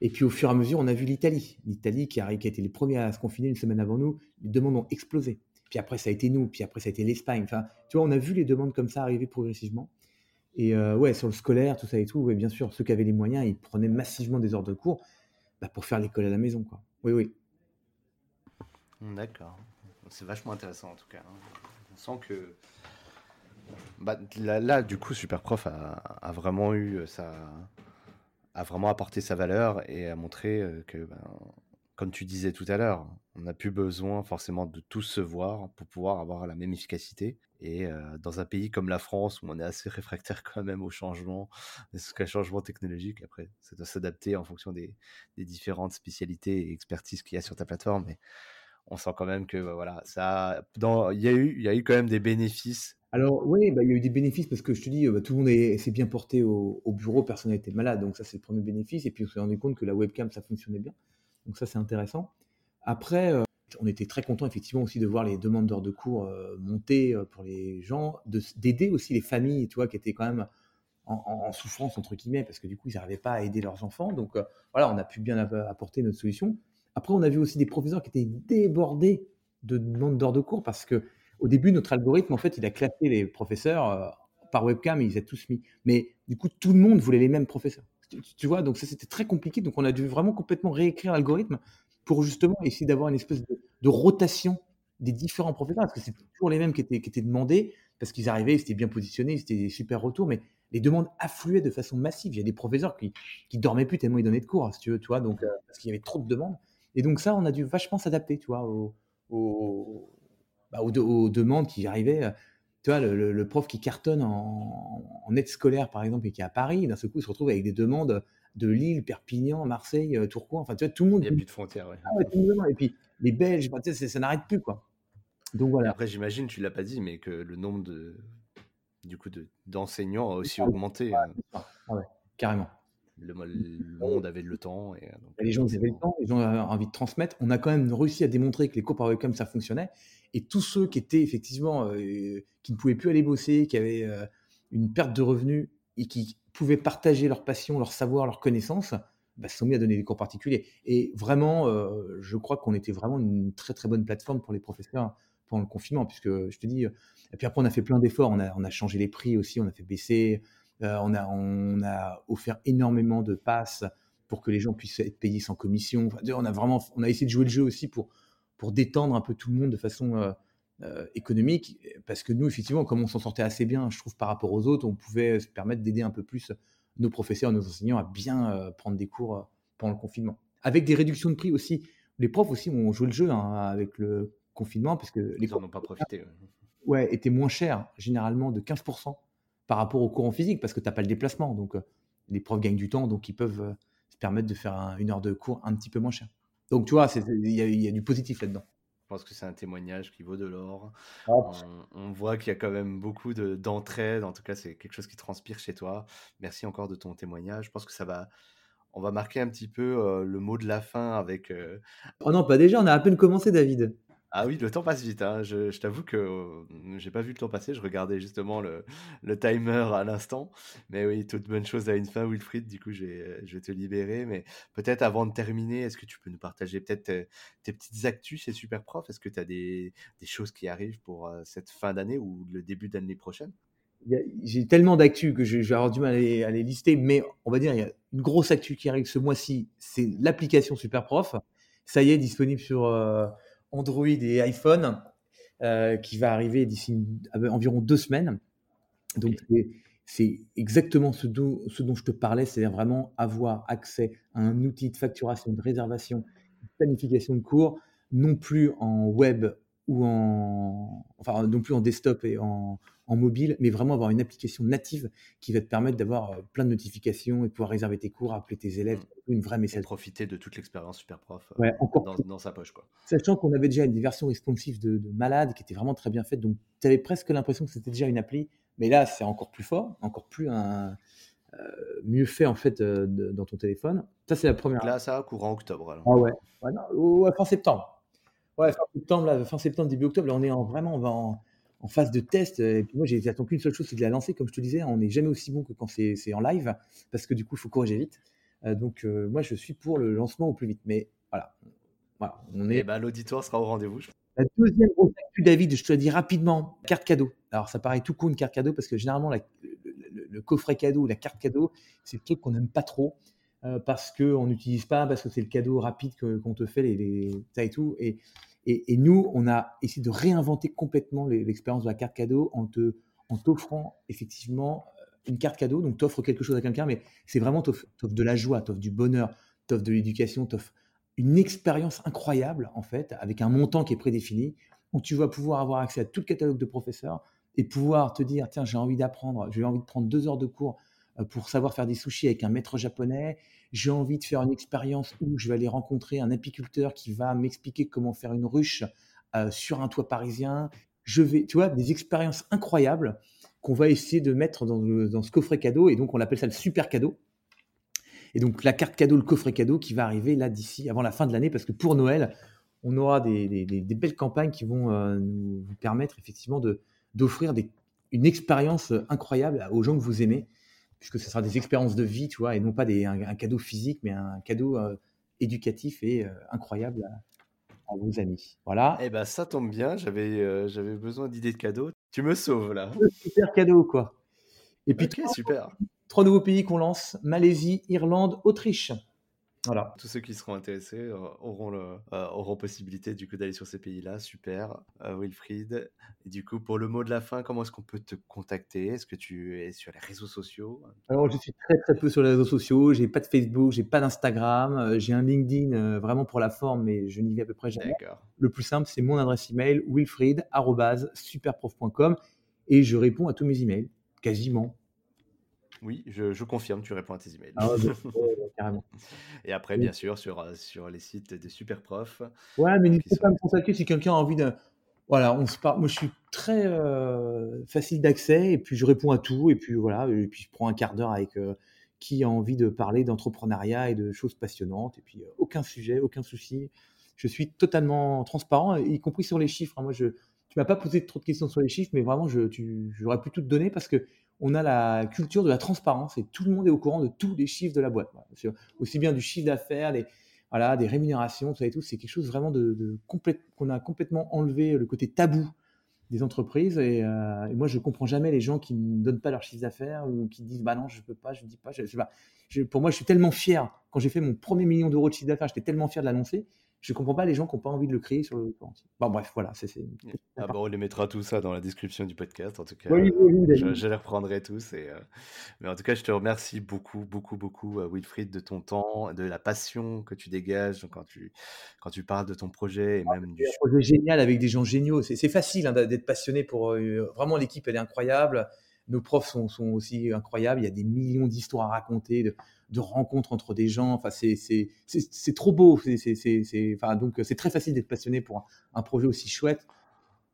Et puis au fur et à mesure, on a vu l'Italie. L'Italie qui a, été les premiers à se confiner une semaine avant nous, les demandes ont explosé. Puis après, ça a été nous, puis après, ça a été l'Espagne. Enfin, tu vois, on a vu les demandes comme ça arriver progressivement. Et euh, ouais, sur le scolaire, tout ça et tout, ouais, bien sûr, ceux qui avaient les moyens, ils prenaient massivement des heures de cours bah, pour faire l'école à la maison, quoi. Oui, oui. D'accord. C'est vachement intéressant en tout cas. Hein. On sent que bah, là, du coup, Superprof a, vraiment eu ça a vraiment apporté sa valeur et a montré euh, que, ben, comme tu disais tout à l'heure, on n'a plus besoin forcément de tous se voir pour pouvoir avoir la même efficacité. Et euh, dans un pays comme la France, où on est assez réfractaire quand même au changement, au changement technologique, après, ça doit s'adapter en fonction des, différentes spécialités et expertises qu'il y a sur ta plateforme. Mais on sent quand même que bah, voilà, ça, il y y a eu quand même des bénéfices alors oui, bah, il y a eu des bénéfices parce que je te dis, bah, tout le monde s'est bien porté au, bureau, personne été malade, donc ça c'est le premier bénéfice. Et puis on s'est rendu compte que la webcam, ça fonctionnait bien. Donc ça c'est intéressant. Après, euh, on était très content effectivement aussi de voir les demandes d'heures de cours euh, monter euh, pour les gens, d'aider aussi les familles, tu vois, qui étaient quand même en, souffrance entre guillemets, parce que du coup ils n'arrivaient pas à aider leurs enfants. Donc voilà, on a pu bien apporter notre solution. Après, on a vu aussi des professeurs qui étaient débordés de demandes d'heures de cours parce que au début, notre algorithme, en fait, il a classé les professeurs euh, par webcam et ils ont tous mis. Mais du coup, tout le monde voulait les mêmes professeurs. Tu, vois, donc ça, c'était très compliqué. Donc, on a dû vraiment complètement réécrire l'algorithme pour justement essayer d'avoir une espèce de, rotation des différents professeurs, parce que c'est toujours les mêmes qui étaient, étaient demandés, parce qu'ils arrivaient, ils étaient bien positionnés, c'était des super retours, mais les demandes affluaient de façon massive. Il y a des professeurs qui, qui dormaient plus tellement ils donnaient de cours, si tu veux, tu vois, donc, euh, parce qu'il y avait trop de demandes. Et donc ça, on a dû vachement s'adapter, tu vois, au, bah, aux, demandes qui arrivaient. Euh, tu vois, le, prof qui cartonne en, aide scolaire, par exemple, et qui est à Paris, d'un seul coup, il se retrouve avec des demandes de Lille, Perpignan, Marseille, euh, Tourcoing. Enfin, tu vois, tout le monde. Il n'y a plus de frontières, ouais. Ah et puis, les Belges, ça, n'arrête plus, quoi. Donc voilà. après, j'imagine, tu l'as pas dit, mais que le nombre de, du coup, d'enseignants a aussi augmenté. Euh. Ah ouais, carrément le, monde avait le temps. Et, euh, les gens avaient le temps, les gens avaient envie de transmettre. On a quand même réussi à démontrer que les cours par webcam, ça fonctionnait. Et tous ceux qui étaient effectivement, euh, qui ne pouvaient plus aller bosser, qui avaient euh, une perte de revenus et qui pouvaient partager leur passion, leur savoir, leur connaissance, bah, se sont mis à donner des cours particuliers. Et vraiment, je crois qu'on était vraiment une très très bonne plateforme pour les professeurs pendant le confinement, puisque je te dis, et puis après on a fait plein d'efforts, on a, on a changé les prix aussi, on a fait baisser, euh, on, a, on a offert énormément de passes pour que les gens puissent être payés sans commission. on a vraiment, on a essayé de jouer le jeu aussi pour, pour détendre un peu tout le monde de façon, euh, économique, parce que nous, effectivement, comme on s'en sortait assez bien, je trouve, par rapport aux autres, on pouvait se permettre d'aider un peu plus nos professeurs, nos enseignants à bien prendre des cours pendant le confinement. Avec des réductions de prix aussi. Les profs aussi ont joué le jeu hein, avec le confinement, parce que les Ils n'en ont pas profité. Ouais, étaient moins chers, généralement de 15% par rapport au cours en physique, parce que tu n'as pas le déplacement. Donc, les profs gagnent du temps, donc ils peuvent se permettre de faire une heure de cours un petit peu moins cher. Donc, tu vois, il y, a du positif là-dedans. Je pense que c'est un témoignage qui vaut de l'or. Ah. On, voit qu'il y a quand même beaucoup d'entraide. en tout cas, c'est quelque chose qui transpire chez toi. Merci encore de ton témoignage. Je pense que ça va. On va marquer un petit peu le mot de la fin avec. Oh non, pas déjà. On a à peine commencé, David. Ah oui, le temps passe vite. Hein. Je, t'avoue que j'ai pas vu le temps passer. Je regardais justement le, timer à l'instant. Mais oui, toute bonne chose a une fin, Wilfried. Du coup, je vais te libérer. Mais peut-être avant de terminer, est-ce que tu peux nous partager peut-être tes, petites actus chez Superprof? Est-ce que tu as des, choses qui arrivent pour cette fin d'année ou le début d'année prochaine? J'ai tellement d'actus que je, vais avoir du mal à les, lister. Mais on va dire, il y a une grosse actu qui arrive ce mois-ci. C'est l'application Superprof. Ça y est, disponible sur Android et iPhone euh, qui va arriver d'ici environ deux semaines. Donc, c'est exactement ce dont, ce dont, je te parlais, c'est-à-dire vraiment avoir accès à un outil de facturation, de réservation, de planification de cours, non plus en web ou en, enfin, non plus en desktop et en, en mobile, mais vraiment avoir une application native qui va te permettre d'avoir euh, plein de notifications et pouvoir réserver tes cours, appeler tes élèves, mmh. une vraie message. profiter de toute l'expérience super prof euh, encore dans, sa poche. Quoi. Sachant qu'on avait déjà une version responsive de, malade qui était vraiment très bien faite, donc tu avais presque l'impression que c'était déjà une appli, mais là c'est encore plus fort, encore plus un, euh, mieux fait en fait dans ton téléphone. Ça c'est la première. là ça courant octobre. Alors. Ah ouais, ouais, fin septembre. Ouais, fin septembre, là, fin septembre, début octobre, là, on est en, vraiment, on va en, en phase de test. Et puis moi, j'attends qu'une seule chose, c'est de la lancer. Comme je te disais, on n'est jamais aussi bon que quand c'est en live, parce que du coup, il faut corriger vite. Euh, donc, euh, moi, je suis pour le lancement au plus vite. Mais voilà, voilà on est. Eh ben, l'auditoire sera au rendez-vous. La deuxième grosse actu, David, je te la dis rapidement, carte cadeau. Alors, ça paraît tout con une carte cadeau parce que généralement, le, coffret cadeau, la carte cadeau, c'est le truc qu'on n'aime pas trop euh, parce qu'on n'utilise pas, parce que c'est le cadeau rapide qu'on te fait, les, les, et tout. Et, nous, on a essayé de réinventer complètement l'expérience de la carte cadeau en te, en t'offrant effectivement euh, une carte cadeau. Donc, tu offres quelque chose à quelqu'un, mais c'est vraiment, tu offres, de la joie, tu offres du bonheur, tu offres de l'éducation, tu offres une expérience incroyable, en fait, avec un montant qui est prédéfini, où tu vas pouvoir avoir accès à tout le catalogue de professeurs et pouvoir te dire, tiens, j'ai envie d'apprendre, j'ai envie de prendre deux heures de cours euh, pour savoir faire des sushis avec un maître japonais. J'ai envie de faire une expérience où je vais aller rencontrer un apiculteur qui va m'expliquer comment faire une ruche euh, sur un toit parisien. Je vais, tu vois, des expériences incroyables qu'on va essayer de mettre dans, ce coffret cadeau. Et donc, on appelle ça le super cadeau. Et donc, la carte cadeau, le coffret cadeau qui va arriver là d'ici, avant la fin de l'année, parce que pour Noël, on aura des, belles campagnes qui vont euh, nous permettre effectivement d'offrir une expérience incroyable aux gens que vous aimez puisque ce sera des expériences de vie, tu vois, et non pas des, un, cadeau physique, mais un cadeau euh, éducatif et euh, incroyable à, vos amis. Voilà. Eh ben, ça tombe bien, j'avais euh, j'avais besoin d'idées de cadeaux. Tu me sauves là. Super cadeau, quoi. Et puis, super. Trois nouveaux pays qu'on lance Malaisie, Irlande, Autriche. Voilà. Tous ceux qui seront intéressés euh, auront, le, euh, auront possibilité du coup d'aller sur ces pays-là. Super, euh, Wilfried. Et du coup, pour le mot de la fin, comment est-ce qu'on peut te contacter? Est-ce que tu es sur les réseaux sociaux? Alors, je suis très très peu sur les réseaux sociaux. J'ai pas de Facebook, j'ai pas d'Instagram, j'ai un LinkedIn vraiment pour la forme, mais je n'y vais à peu près jamais. Le plus simple, c'est mon adresse email wilfried@superprof.com et je réponds à tous mes emails, quasiment. Oui, je, confirme, tu réponds à tes emails. Ah carrément. Et après, bien sûr, sur, euh, sur les sites des super profs. Ouais, mais n'hésitez pas à me contacter si quelqu'un a envie de. Voilà, on se parle. Moi, je suis très euh, facile d'accès et puis je réponds à tout. Et puis voilà, et puis je prends un quart d'heure avec euh, qui a envie de parler d'entrepreneuriat et de choses passionnantes. Et puis aucun sujet, aucun souci. Je suis totalement transparent, y compris sur les chiffres. Hein. Moi, je, tu m'as pas posé trop de questions sur les chiffres, mais vraiment, je, j'aurais pu tout te donner parce que on a la culture de la transparence et tout le monde est au courant de tous les chiffres de la boîte. Aussi bien du chiffre d'affaires, des, voilà, des rémunérations, tout ça et tout. C'est quelque chose vraiment de, qu'on a complètement enlevé le côté tabou des entreprises. Euh, et, moi, je comprends jamais les gens qui ne donnent pas leur chiffre d'affaires ou qui disent bah non, je peux pas, je ne dis pas. Je, pas. pour moi, je suis tellement fier. Quand j'ai fait mon premier million d'euros de chiffre d'affaires, j'étais tellement fier de l'annoncer. Je comprends pas les gens qui n'ont pas envie de le créer sur le Bon, bref, voilà. c'est ah bon, on les mettra tout ça dans la description du podcast. En tout cas, je, les reprendrai tous. Et, euh, Mais en tout cas, je te remercie beaucoup, beaucoup, beaucoup, euh, Wilfried, de ton temps, de la passion que tu dégages quand tu, quand tu parles de ton projet et ah, même du. Un projet génial avec des gens géniaux. C'est facile hein, d'être passionné pour. Euh, vraiment, l'équipe, elle est incroyable. Nos profs sont, sont, aussi incroyables. Il y a des millions d'histoires à raconter. De de rencontres entre des gens. Enfin, c'est trop beau. C'est enfin, donc c'est très facile d'être passionné pour un, projet aussi chouette.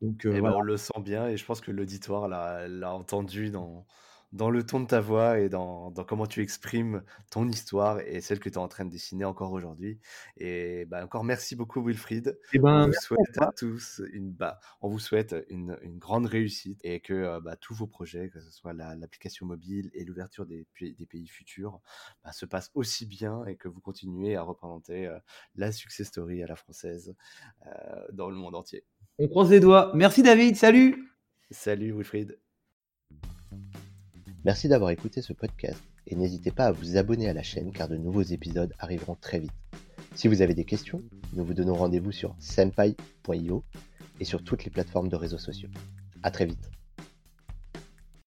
Donc euh, eh ben, on le sent bien et je pense que l'auditoire l'a entendu dans dans le ton de ta voix et dans, comment tu exprimes ton histoire et celle que tu es en train de dessiner encore aujourd'hui. Et bah, encore merci beaucoup, Wilfried. Et eh ben, on vous souhaite à, tous une, bah, on vous souhaite une, grande réussite et que euh, bah, tous vos projets, que ce soit l'application mobile et l'ouverture des, des, pays futurs, bah, se passent aussi bien et que vous continuez à représenter euh, la success story à la française euh, dans le monde entier. On croise les doigts. Merci David, salut Salut Wilfried. Merci d'avoir écouté ce podcast et n'hésitez pas à vous abonner à la chaîne car de nouveaux épisodes arriveront très vite. Si vous avez des questions, nous vous donnons rendez-vous sur senpai.io et sur toutes les plateformes de réseaux sociaux. À très vite.